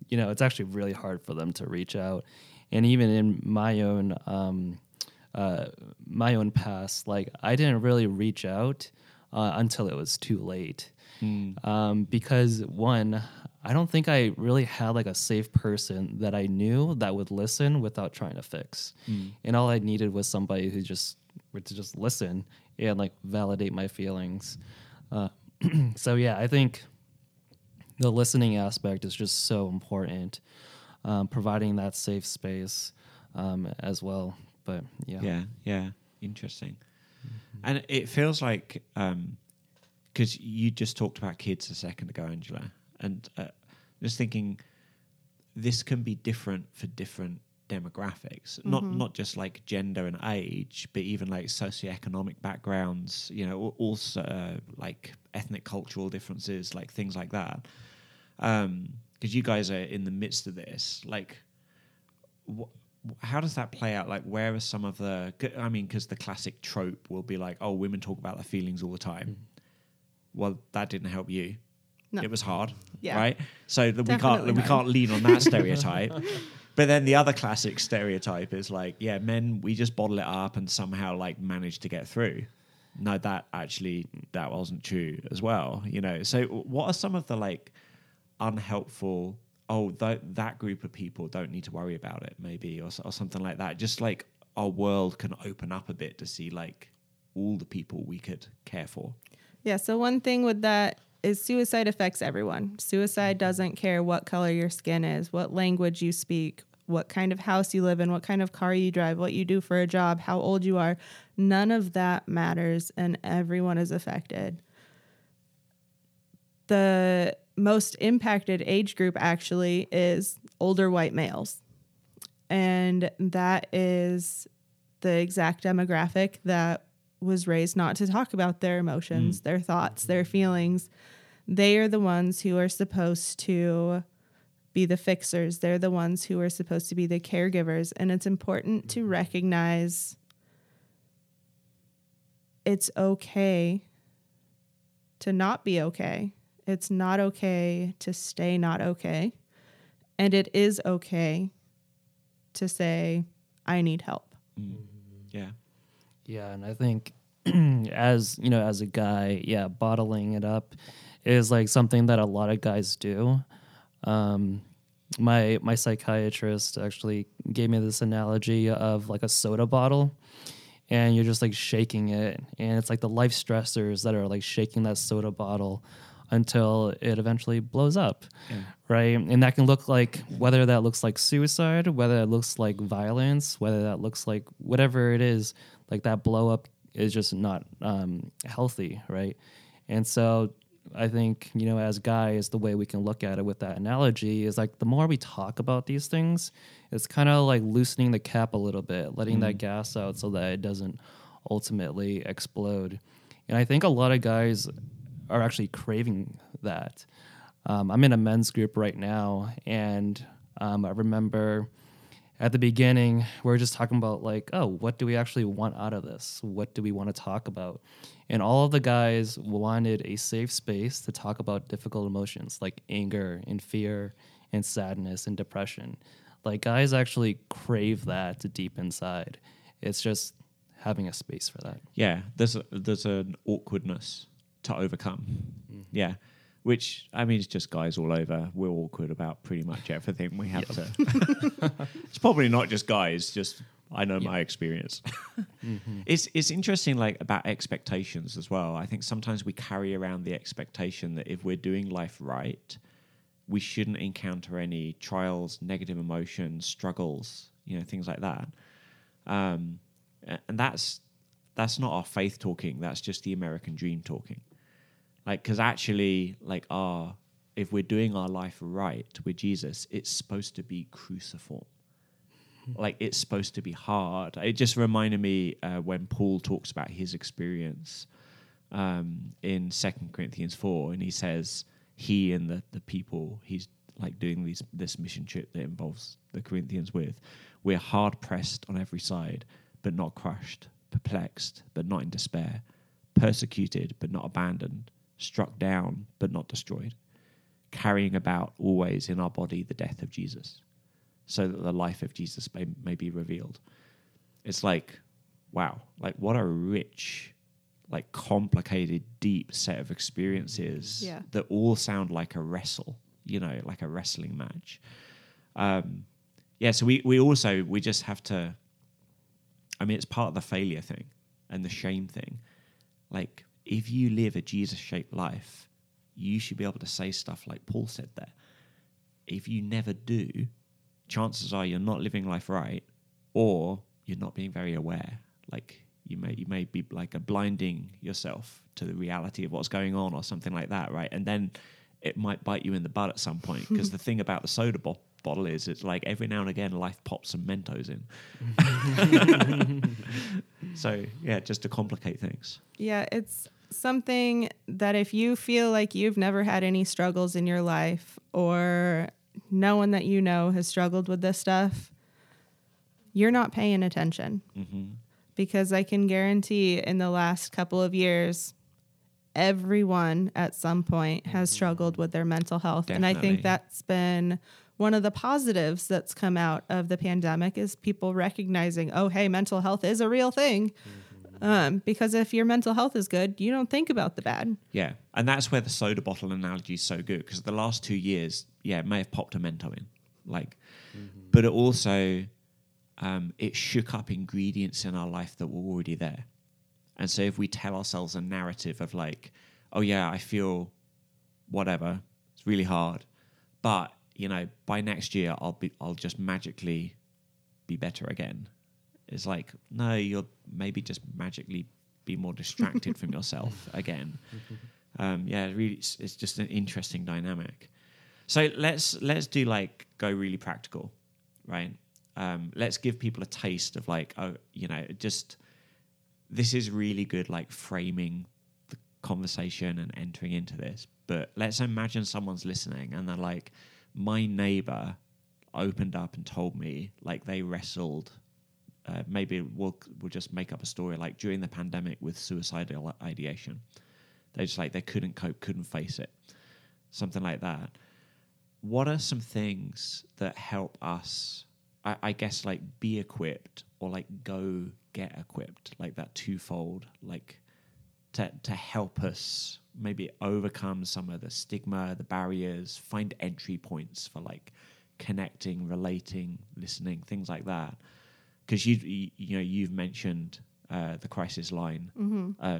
[SPEAKER 4] you know, it's actually really hard for them to reach out. And even in my own, um, uh, my own past, like, I didn't really reach out uh, until it was too late. Um, because one, I don't think I really had like a safe person that I knew that would listen without trying to fix, and all I needed was somebody who just would to just listen and like validate my feelings. Uh, so yeah, I think the listening aspect is just so important, um, providing that safe space um, as well. But yeah,
[SPEAKER 2] Yeah, yeah, interesting. And it feels like because you just talked about kids a second ago, Angela, and uh, just thinking this can be different for different demographics, not not just like gender and age, but even like socioeconomic backgrounds. You know, also uh, like ethnic cultural differences, like things like that. Because you guys are in the midst of this, like wh- how does that play out? Like, where are some of the? I mean, because the classic trope will be like, "Oh, women talk about their feelings all the time." Mm. Well, that didn't help you.
[SPEAKER 3] No.
[SPEAKER 2] It was hard,
[SPEAKER 3] Yeah.
[SPEAKER 2] right? So that we can't
[SPEAKER 3] Definitely
[SPEAKER 2] we can't lean on that stereotype. But then the other classic stereotype is like, yeah, men we just bottle it up and somehow like manage to get through. No, that actually that wasn't true as well. You know. So what are some of the like unhelpful? Oh, th- that group of people don't need to worry about it, maybe, or, or something like that. Just like our world can open up a bit to see like all the people we could care for.
[SPEAKER 3] Yeah, so one thing with that is suicide affects everyone. Suicide mm-hmm. doesn't care what color your skin is, what language you speak, what kind of house you live in, what kind of car you drive, what you do for a job, how old you are. None of that matters, and everyone is affected. The most impacted age group actually is older white males. And that is the exact demographic that was raised not to talk about their emotions, mm. their thoughts, their feelings. They are the ones who are supposed to be the fixers. They're the ones who are supposed to be the caregivers. And it's important to recognize it's okay to not be okay. It's not okay to stay not okay. And it is okay to say, I need help.
[SPEAKER 2] Yeah.
[SPEAKER 4] Yeah, and I think as you know, as a guy, yeah, bottling it up is like something that a lot of guys do. Um, my my psychiatrist actually gave me this analogy of like a soda bottle, and you're just like shaking it, and it's like the life stressors that are like shaking that soda bottle until it eventually blows up right? And that can look like whether that looks like suicide whether it looks like violence whether that looks like whatever it is like that blow up is just not um, healthy right? And so i think you know as guys the way we can look at it with that analogy is like the more we talk about these things it's kind of like loosening the cap a little bit letting that gas out so that it doesn't ultimately explode. And i think a lot of guys are actually craving that um, I'm in a men's group right now, and um, I remember at the beginning we are just talking about like, oh, what do we actually want out of this? What do we want to talk about? And all of the guys wanted a safe space to talk about difficult emotions like anger and fear and sadness and depression. Like guys actually crave that to deep inside. It's just having a space for that.
[SPEAKER 2] Yeah, there's a, there's an awkwardness to overcome. Yeah, which I mean, it's just guys all over. We're awkward about pretty much everything. We have to. it's probably not just guys. Just I know my experience. It's it's interesting, like about expectations as well. I think sometimes we carry around the expectation that if we're doing life right, we shouldn't encounter any trials, negative emotions, struggles, you know, things like that. Um, and that's that's not our faith talking. That's just the American dream talking. Like, because actually, like, our if we're doing our life right with Jesus, it's supposed to be cruciform. Like, it's supposed to be hard. It just reminded me uh, when Paul talks about his experience um, in Second Corinthians four, and he says he and the the people he's like doing these this mission trip that involves the Corinthians with, we're hard pressed on every side, but not crushed, perplexed, but not in despair, persecuted, but not abandoned, struck down, but not destroyed, carrying about always in our body the death of Jesus, so that the life of Jesus may, may be revealed. It's like, wow, like what a rich, like complicated, deep set of experiences
[SPEAKER 3] Yeah.
[SPEAKER 2] that all sound like a wrestle, you know, like a wrestling match. Um, yeah, so we, we also, we just have to, I mean, it's part of the failure thing and the shame thing. Like, if you live a Jesus shaped life, you should be able to say stuff like Paul said there. If you never do, chances are you're not living life right or you're not being very aware. Like, you may you may be like a blinding yourself to the reality of what's going on or something like that, right? And then it might bite you in the butt at some point because the thing about the soda bo- bottle is it's like every now and again life pops some Mentos in. so yeah, just to complicate things.
[SPEAKER 3] Yeah, it's something that if you feel like you've never had any struggles in your life or no one that you know has struggled with this stuff, you're not paying attention. Mm-hmm. Because I can guarantee in the last couple of years, everyone at some point has mm-hmm. struggled with their mental health. And I think that's been one of the positives that's come out of the pandemic is people recognizing, oh, hey, mental health is a real thing. Mm-hmm. Um, because if your mental health is good, you don't think about the bad.
[SPEAKER 2] Yeah, and that's where the soda bottle analogy is so good because the last two years, yeah, it may have popped a Mento in, like, but it also um, it shook up ingredients in our life that were already there, and so if we tell ourselves a narrative of like, oh yeah, I feel whatever, it's really hard, but you know, by next year I'll be, I'll just magically be better again. It's like, no, you'll maybe just magically be more distracted from yourself again. Um, yeah, really, it's, it's just an interesting dynamic. So let's let's do like go really practical, right? Um, let's give people a taste of like, oh, you know, just this is really good, like framing the conversation and entering into this. But let's imagine someone's listening and they're like, my neighbor opened up and told me like they wrestled uh, maybe we'll we'll just make up a story like during the pandemic with suicidal ideation. They just like they couldn't cope, couldn't face it, something like that. What are some things that help us? I, I guess like be equipped or like go get equipped, like that twofold, like to to help us maybe overcome some of the stigma, the barriers, find entry points for like connecting, relating, listening, things like that because you you know you've mentioned uh, the crisis line, uh,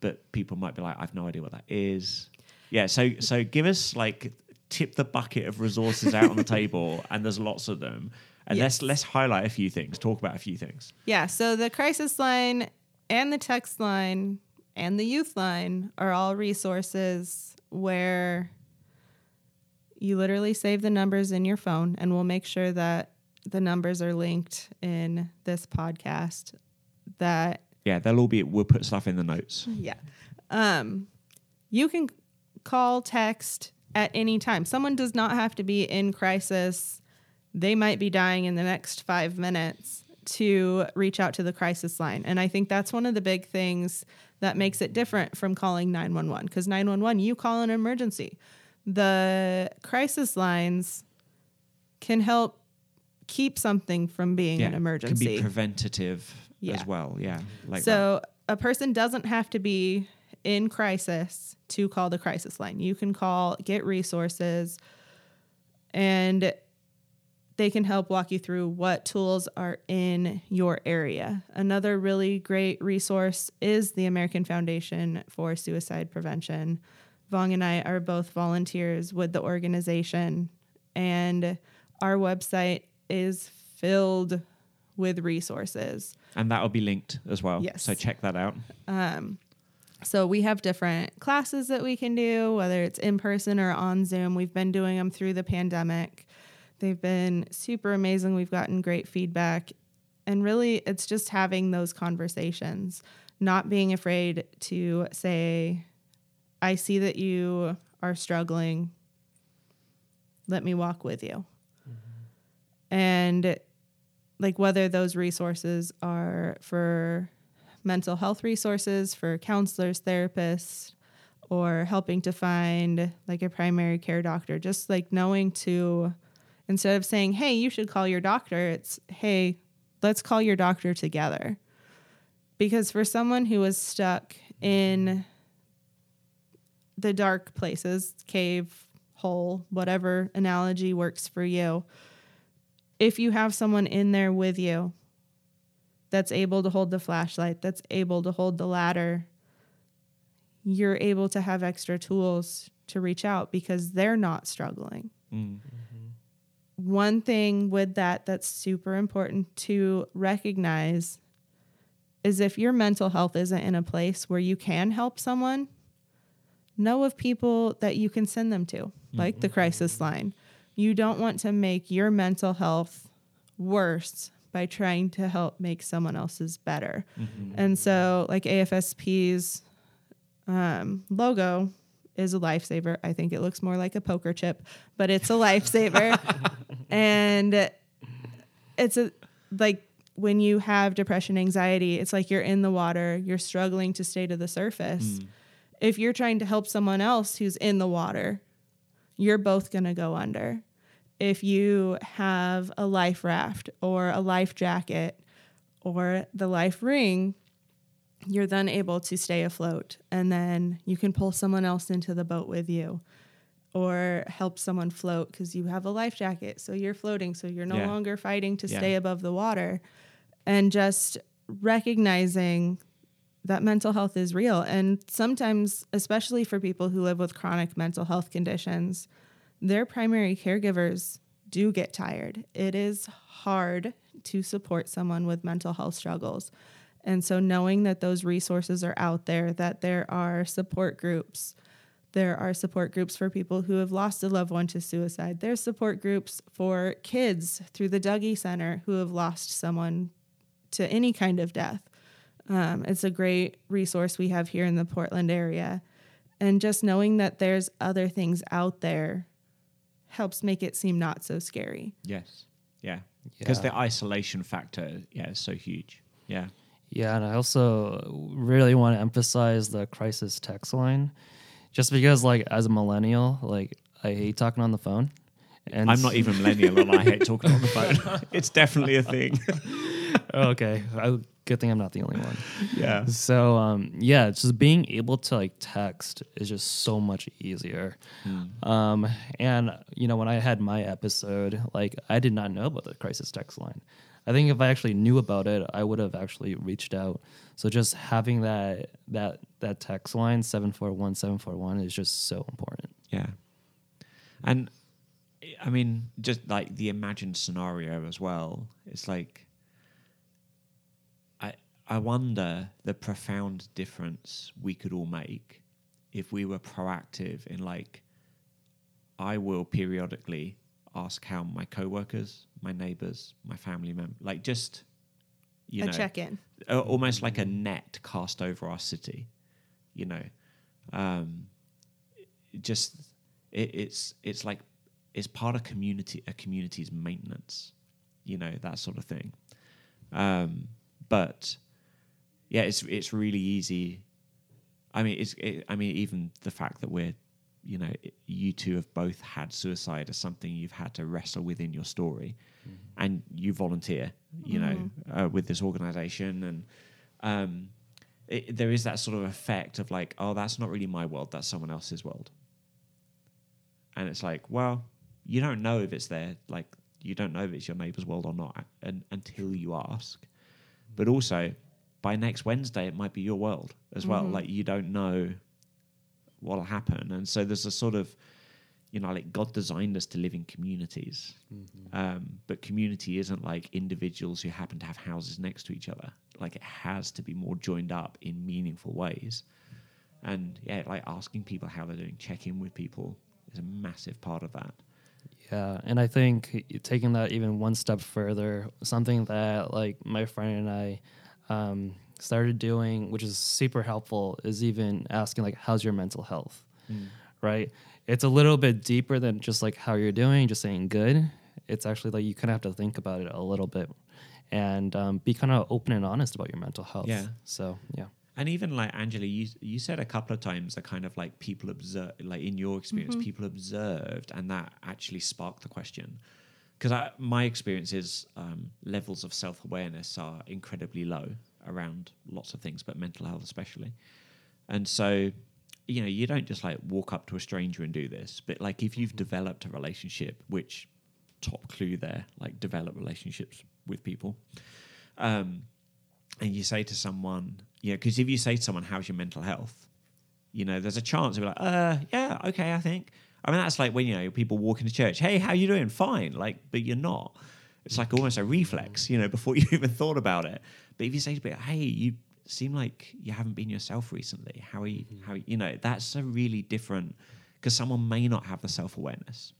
[SPEAKER 2] but people might be like, I've no idea what that is. Yeah, so so give us like tip the bucket of resources out on the table, and there's lots of them, and
[SPEAKER 3] Yes.
[SPEAKER 2] let's let's highlight a few things, talk about a few things.
[SPEAKER 3] Yeah, so the crisis line and the text line and the youth line are all resources where you literally save the numbers in your phone and we'll make sure that the numbers are linked in this podcast that
[SPEAKER 2] Yeah, they'll all be. We'll put stuff in the notes.
[SPEAKER 3] yeah. Um, you can call, text at any time. Someone does not have to be in crisis. They might be dying in the next five minutes to reach out to the crisis line. And I think that's one of the big things that makes it different from calling 911 because 911, you call an emergency. The crisis lines can help keep something from being an emergency.
[SPEAKER 2] Can be preventative
[SPEAKER 3] Yeah.
[SPEAKER 2] as well. Yeah. Like that.
[SPEAKER 3] so a person doesn't have to be in crisis to call the crisis line. You can call, get resources, and they can help walk you through what tools are in your area. Another really great resource is the American Foundation for Suicide Prevention. Vong and I are both volunteers with the organization, and our website is filled with resources.
[SPEAKER 2] and that'll be linked as well.
[SPEAKER 3] Yes.
[SPEAKER 2] So check that out.
[SPEAKER 3] Um, So we have different classes that we can do, whether it's in person or on Zoom. We've been doing them through the pandemic. They've been super amazing. We've gotten great feedback. And really, it's just having those conversations, not being afraid to say, I see that you are struggling. Let me walk with you. And like whether those resources are for mental health resources for counselors, therapists, or helping to find like a primary care doctor. Just like knowing to, instead of saying, hey, you should call your doctor, it's, hey, let's call your doctor together. Because for someone who was stuck in the dark places, cave, hole, whatever analogy works for you, if you have someone in there with you that's able to hold the flashlight, that's able to hold the ladder, you're able to have extra tools to reach out because they're not struggling.
[SPEAKER 2] Mm.
[SPEAKER 3] One thing with that that's super important to recognize is if your mental health isn't in a place where you can help someone, know of people that you can send them to, like the crisis line. You don't want to make your mental health worse by trying to help make someone else's better. And so, like AFSP's um, logo is a lifesaver. I think it looks more like a poker chip, but it's a lifesaver. and it's a like when you have depression, anxiety, it's like you're in the water, you're struggling to stay to the surface. If you're trying to help someone else who's in the water, you're both going to go under. If you have a life raft or a life jacket or the life ring, you're then able to stay afloat and then you can pull someone else into the boat with you or help someone float because you have a life jacket so you're floating so you're no
[SPEAKER 2] Yeah.
[SPEAKER 3] longer fighting to
[SPEAKER 2] Yeah.
[SPEAKER 3] stay above the water and just recognizing that mental health is real and sometimes especially for people who live with chronic mental health conditions their primary caregivers do get tired it is hard to support someone with mental health struggles and so knowing that those resources are out there that there are support groups there are support groups for people who have lost a loved one to suicide. There's support groups for kids through the Dougy Center who have lost someone to any kind of death. Um, it's a great resource we have here in the Portland area. And just knowing that there's other things out there helps make it seem not so scary.
[SPEAKER 2] Yes. Yeah. Because
[SPEAKER 4] Yeah.
[SPEAKER 2] the isolation factor, yeah, is so huge. Yeah.
[SPEAKER 4] Yeah, and I also really want to emphasize the crisis text line, just because, like, as a millennial, like, I hate talking on the phone. And
[SPEAKER 2] I'm not even millennial and I hate talking on the phone. it's definitely a thing.
[SPEAKER 4] Oh, okay. I, good thing I'm not the only one.
[SPEAKER 2] yeah.
[SPEAKER 4] So, um, yeah, just being able to like text is just so much easier. Um, and you know, when I had my episode, like, I did not know about the crisis text line. I think if I actually knew about it, I would have actually reached out. So just having that that that text line seven four one seven four one is just so important.
[SPEAKER 2] Yeah. And I mean, just like the imagined scenario as well. It's like I wonder the profound difference we could all make if we were proactive in like I will periodically ask how my coworkers, my neighbors, my family members, like just you know
[SPEAKER 3] a
[SPEAKER 2] know,
[SPEAKER 3] check in.
[SPEAKER 2] almost like a net cast over our city you know um just it, it's it's like it's part of community a community's maintenance you know that sort of thing um but yeah it's it's really easy. I mean it's it, i mean even the fact that we're you know you two have both had suicide as something you've had to wrestle with in your story, and you volunteer, you know, uh, with this organization, and um, it, there is that sort of effect of like, oh, that's not really my world, that's someone else's world, and it's like, well, you don't know if it's there, like you don't know if it's your neighbor's world or not, and, until you ask, but also by next Wednesday it might be your world as well, like you don't know what'll happen. And so there's a sort of, you know, like God designed us to live in communities, um, but community isn't like individuals who happen to have houses next to each other. Like it has to be more joined up in meaningful ways. And yeah, like asking people how they're doing, check in with people is a massive part of that.
[SPEAKER 4] Yeah, and I think taking that even one step further, something that like my friend and I um, started doing, which is super helpful, is even asking like, "How's your mental health?" Right? It's a little bit deeper than just like how you're doing, just saying good. It's actually like you kind of have to think about it a little bit and um, be kind of open and honest about your mental health.
[SPEAKER 2] Yeah.
[SPEAKER 4] So yeah.
[SPEAKER 2] And even like Angela, you you said a couple of times that kind of like people observe, like in your experience, people observed, and that actually sparked the question. Because my experience is um, levels of self awareness are incredibly low around lots of things, but mental health especially. And so, you know, you don't just like walk up to a stranger and do this, but like if you've developed a relationship, which top clue there, like develop relationships with people. Um, and you say to someone, you know, because if you say to someone, "How's your mental health?" you know, there's a chance they'll be like, "Uh, yeah, okay, I think." I mean, that's like when you know people walk into church, "Hey, how you doing?" Fine, like, but you're not. It's like almost a reflex, you know, before you even thought about it. But if you say to people, "Hey, you seem like you haven't been yourself recently. How are you? Mm-hmm. How you know?" That's a really different because someone may not have the self awareness.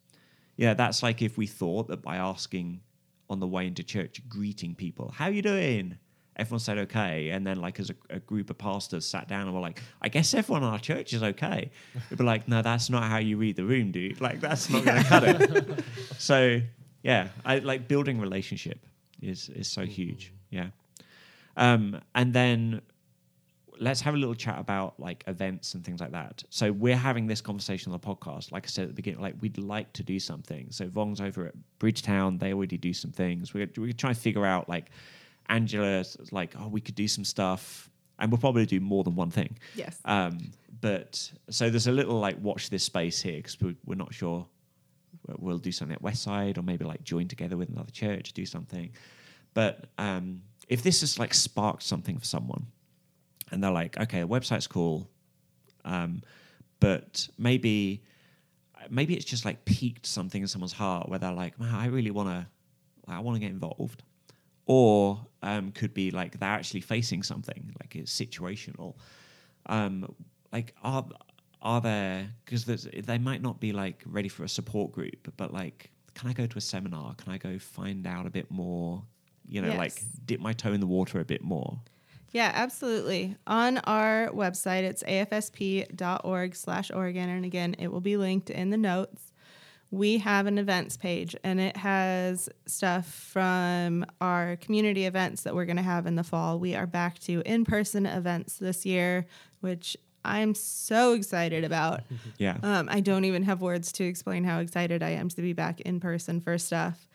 [SPEAKER 2] Yeah, that's like if we thought that by asking on the way into church, greeting people, "How you doing?" Everyone said okay, and then like as a, a group of pastors sat down and were like, "I guess everyone in our church is okay." It'd be like, "No, that's not how you read the room, dude. Like that's not going to cut it." so yeah, I like building relationship is is so huge. Yeah, um, and then let's have a little chat about like events and things like that. So we're having this conversation on the podcast. Like I said at the beginning, like we'd like to do something. So Vong's over at Bridgetown. They already do some things. We're we're trying to figure out like Angela's like, oh, we could do some stuff, and we'll probably do more than one thing.
[SPEAKER 3] Yes.
[SPEAKER 2] Um, but so there's a little like watch this space here because we're, we're not sure. We'll do something at Westside or maybe like join together with another church, do something. But um, if this has like sparked something for someone, and they're like, okay, the website's cool, um, but maybe maybe it's just like piqued something in someone's heart where they're like, man, I really want to, I want to get involved, or um, could be like they're actually facing something like it's situational. Um, like are are there because they might not be like ready for a support group, but like, can I go to a seminar? Can I go find out a bit more? You know, like dip my toe in the water a bit more.
[SPEAKER 3] Yeah, absolutely. On our website, it's afsp.org slash Oregon. And again, it will be linked in the notes. We have an events page and it has stuff from our community events that we're going to have in the fall. We are back to in person events this year, which I'm so excited about.
[SPEAKER 2] Yeah.
[SPEAKER 3] Um, I don't even have words to explain how excited I am to be back in person for stuff.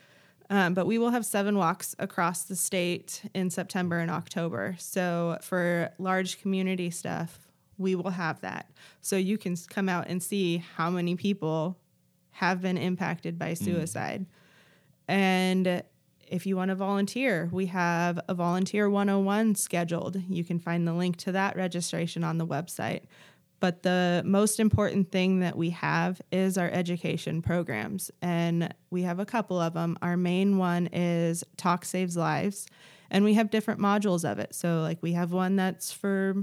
[SPEAKER 3] Um, but we will have seven walks across the state in September and October. So for large community stuff, we will have that. So you can come out and see how many people have been impacted by mm. suicide. And if you want to volunteer, we have a Volunteer 101 scheduled. You can find the link to that registration on the website. But the most important thing that we have is our education programs. And we have a couple of them. Our main one is Talk Saves Lives. And we have different modules of it. So, like, we have one that's for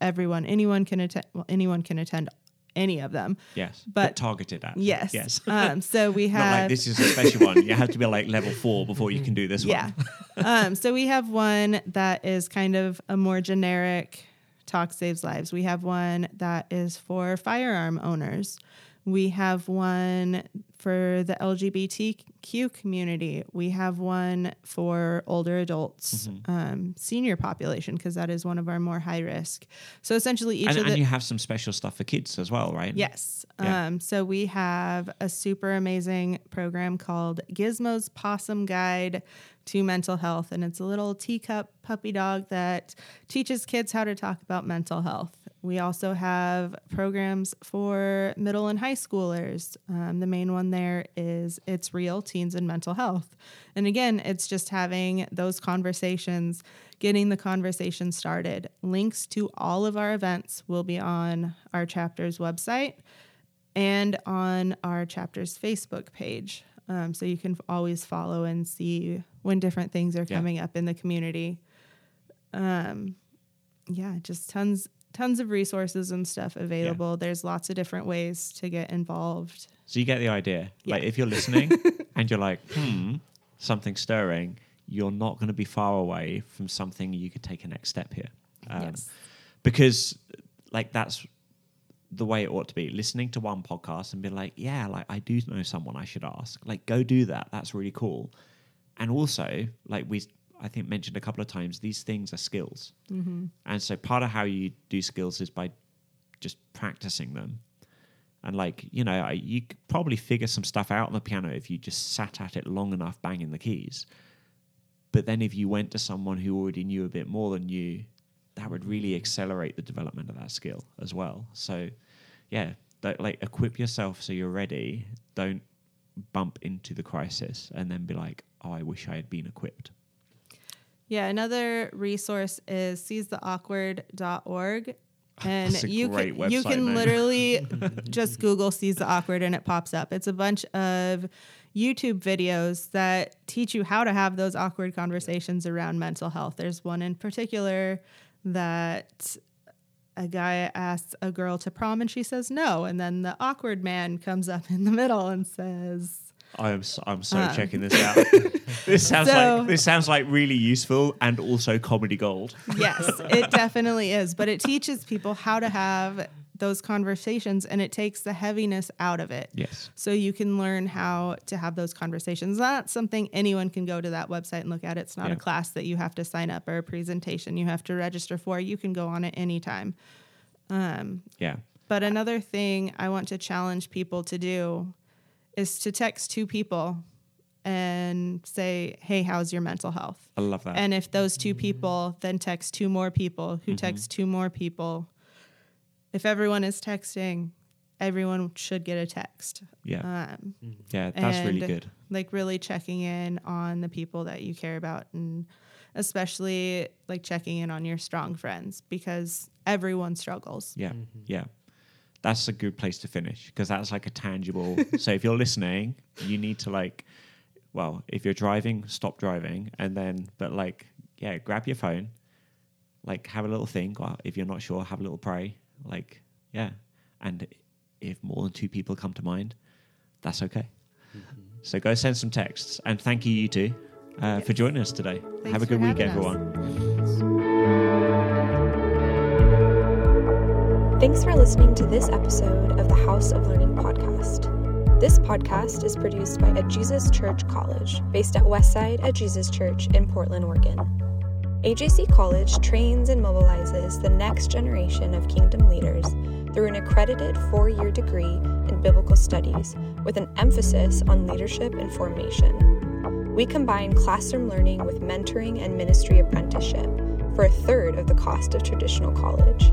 [SPEAKER 3] everyone. Anyone can attend. Well, anyone can attend any of them.
[SPEAKER 2] Yes,
[SPEAKER 3] But-
[SPEAKER 2] targeted at.
[SPEAKER 3] Yes.
[SPEAKER 2] yes.
[SPEAKER 3] Um, so we have.
[SPEAKER 2] like this is a special one. You have to be like level four before you can do this
[SPEAKER 3] Yeah.
[SPEAKER 2] one.
[SPEAKER 3] um, so we have one that is kind of a more generic talk saves lives. We have one that is for firearm owners. We have one for the LGBTQ community. We have one for older adults,
[SPEAKER 2] Mm-hmm.
[SPEAKER 3] um, senior population, because that is one of our more high risk. So essentially, each
[SPEAKER 2] And,
[SPEAKER 3] of the
[SPEAKER 2] and you have some special stuff for kids as well, right?
[SPEAKER 3] Yes.
[SPEAKER 2] Yeah.
[SPEAKER 3] Um, so we have a super amazing program called Gizmo's Pawesome Guide to Mental Health. And it's a little teacup puppy dog that teaches kids how to talk about mental health. We also have programs for middle and high schoolers. Um, the main one there is It's Real Teens and Mental Health. And again, it's just having those conversations, getting the conversation started. Links to all of our events will be on our chapter's website and on our chapter's Facebook page. Um, so you can always follow and see when different things are
[SPEAKER 2] Yeah.
[SPEAKER 3] coming up in the community. Um, yeah, just tons tons of resources and stuff available. There's lots of different ways to get involved.
[SPEAKER 2] So you get the idea. Like if you're listening and you're like, hmm, something stirring, you're not going to be far away from something you could take a next step here. Um,
[SPEAKER 3] Yes.
[SPEAKER 2] Because like that's the way it ought to be. Listening to one podcast and be like, yeah, like I do know someone I should ask. Like go do that. That's really cool. And also, like we I think mentioned a couple of times, these things are skills. Mm-hmm. And so part of how you do skills is by just practicing them. And like, you know, I, you could probably figure some stuff out on the piano if you just sat at it long enough banging the keys. But then if you went to someone who already knew a bit more than you, that would really accelerate the development of that skill as well. So, yeah, that, like equip yourself so you're ready. Don't bump into the crisis and then be like, oh, I wish I had been equipped.
[SPEAKER 3] Yeah, another resource is seizetheawkward.org. And you
[SPEAKER 2] great
[SPEAKER 3] can, you can
[SPEAKER 2] name.
[SPEAKER 3] literally just Google Seize the Awkward and it pops up. It's a bunch of YouTube videos that teach you how to have those awkward conversations around mental health. There's one in particular that a guy asks a girl to prom and she says no. And then the awkward man comes up in the middle and says,
[SPEAKER 2] I am so, I'm so
[SPEAKER 3] Um.
[SPEAKER 2] checking this out. this sounds
[SPEAKER 3] So-
[SPEAKER 2] like this sounds like really useful and also comedy gold.
[SPEAKER 3] Yes, it definitely is. But it teaches people how to have those conversations and it takes the heaviness out of it.
[SPEAKER 2] Yes.
[SPEAKER 3] So you can learn how to have those conversations. Not something anyone can go to that website and look at. It's not
[SPEAKER 2] Yeah.
[SPEAKER 3] a class that you have to sign up or a presentation you have to register for. You can go on it anytime.
[SPEAKER 2] Yeah.
[SPEAKER 3] But another thing I want to challenge people to do is to text two people and say, Hey, how's your mental health?
[SPEAKER 2] I love that.
[SPEAKER 3] And if those two people then text two more people who mm-hmm. text two more people, if everyone is texting, everyone should get a text.
[SPEAKER 2] yeah.
[SPEAKER 3] Um, mm-hmm.
[SPEAKER 2] yeah, that's really good.
[SPEAKER 3] Like really checking in on the people that you care about and especially like checking in on your strong friends because everyone struggles.
[SPEAKER 2] Yeah. Mm-hmm. Yeah. That's a good place to finish because that's like a tangible. so if you're listening, you need to like, well, if you're driving, stop driving, and then, but like, yeah, grab your phone, like have a little think. Or if you're not sure, have a little pray. Like, yeah, and if more than two people come to mind, that's okay. So go send some texts, and thank you, you two, uh, for joining us today.
[SPEAKER 3] Thanks
[SPEAKER 2] have a good week,
[SPEAKER 3] everyone. us.
[SPEAKER 1] Thanks for listening to this episode of the House of Learning podcast. This podcast is produced by A Jesus Church College, based at Westside A Jesus Church in Portland, Oregon. AJC College trains and mobilizes the next generation of kingdom leaders through an accredited four year degree in biblical studies with an emphasis on leadership and formation. We combine classroom learning with mentoring and ministry apprenticeship for a third of the cost of traditional college.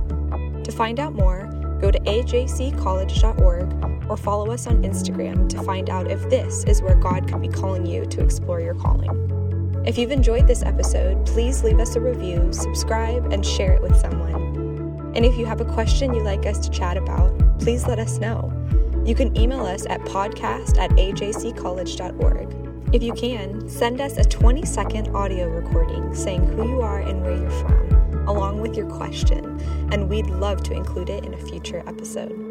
[SPEAKER 1] To find out more, go to ajccollege.org or follow us on Instagram to find out if this is where God could be calling you to explore your calling. If you've enjoyed this episode, please leave us a review, subscribe, and share it with someone. And if you have a question you'd like us to chat about, please let us know. You can email us at podcast at ajccollege.org. If you can, send us a 20 second audio recording saying who you are and where you're from, along with your question, and we'd love to include it in a future episode.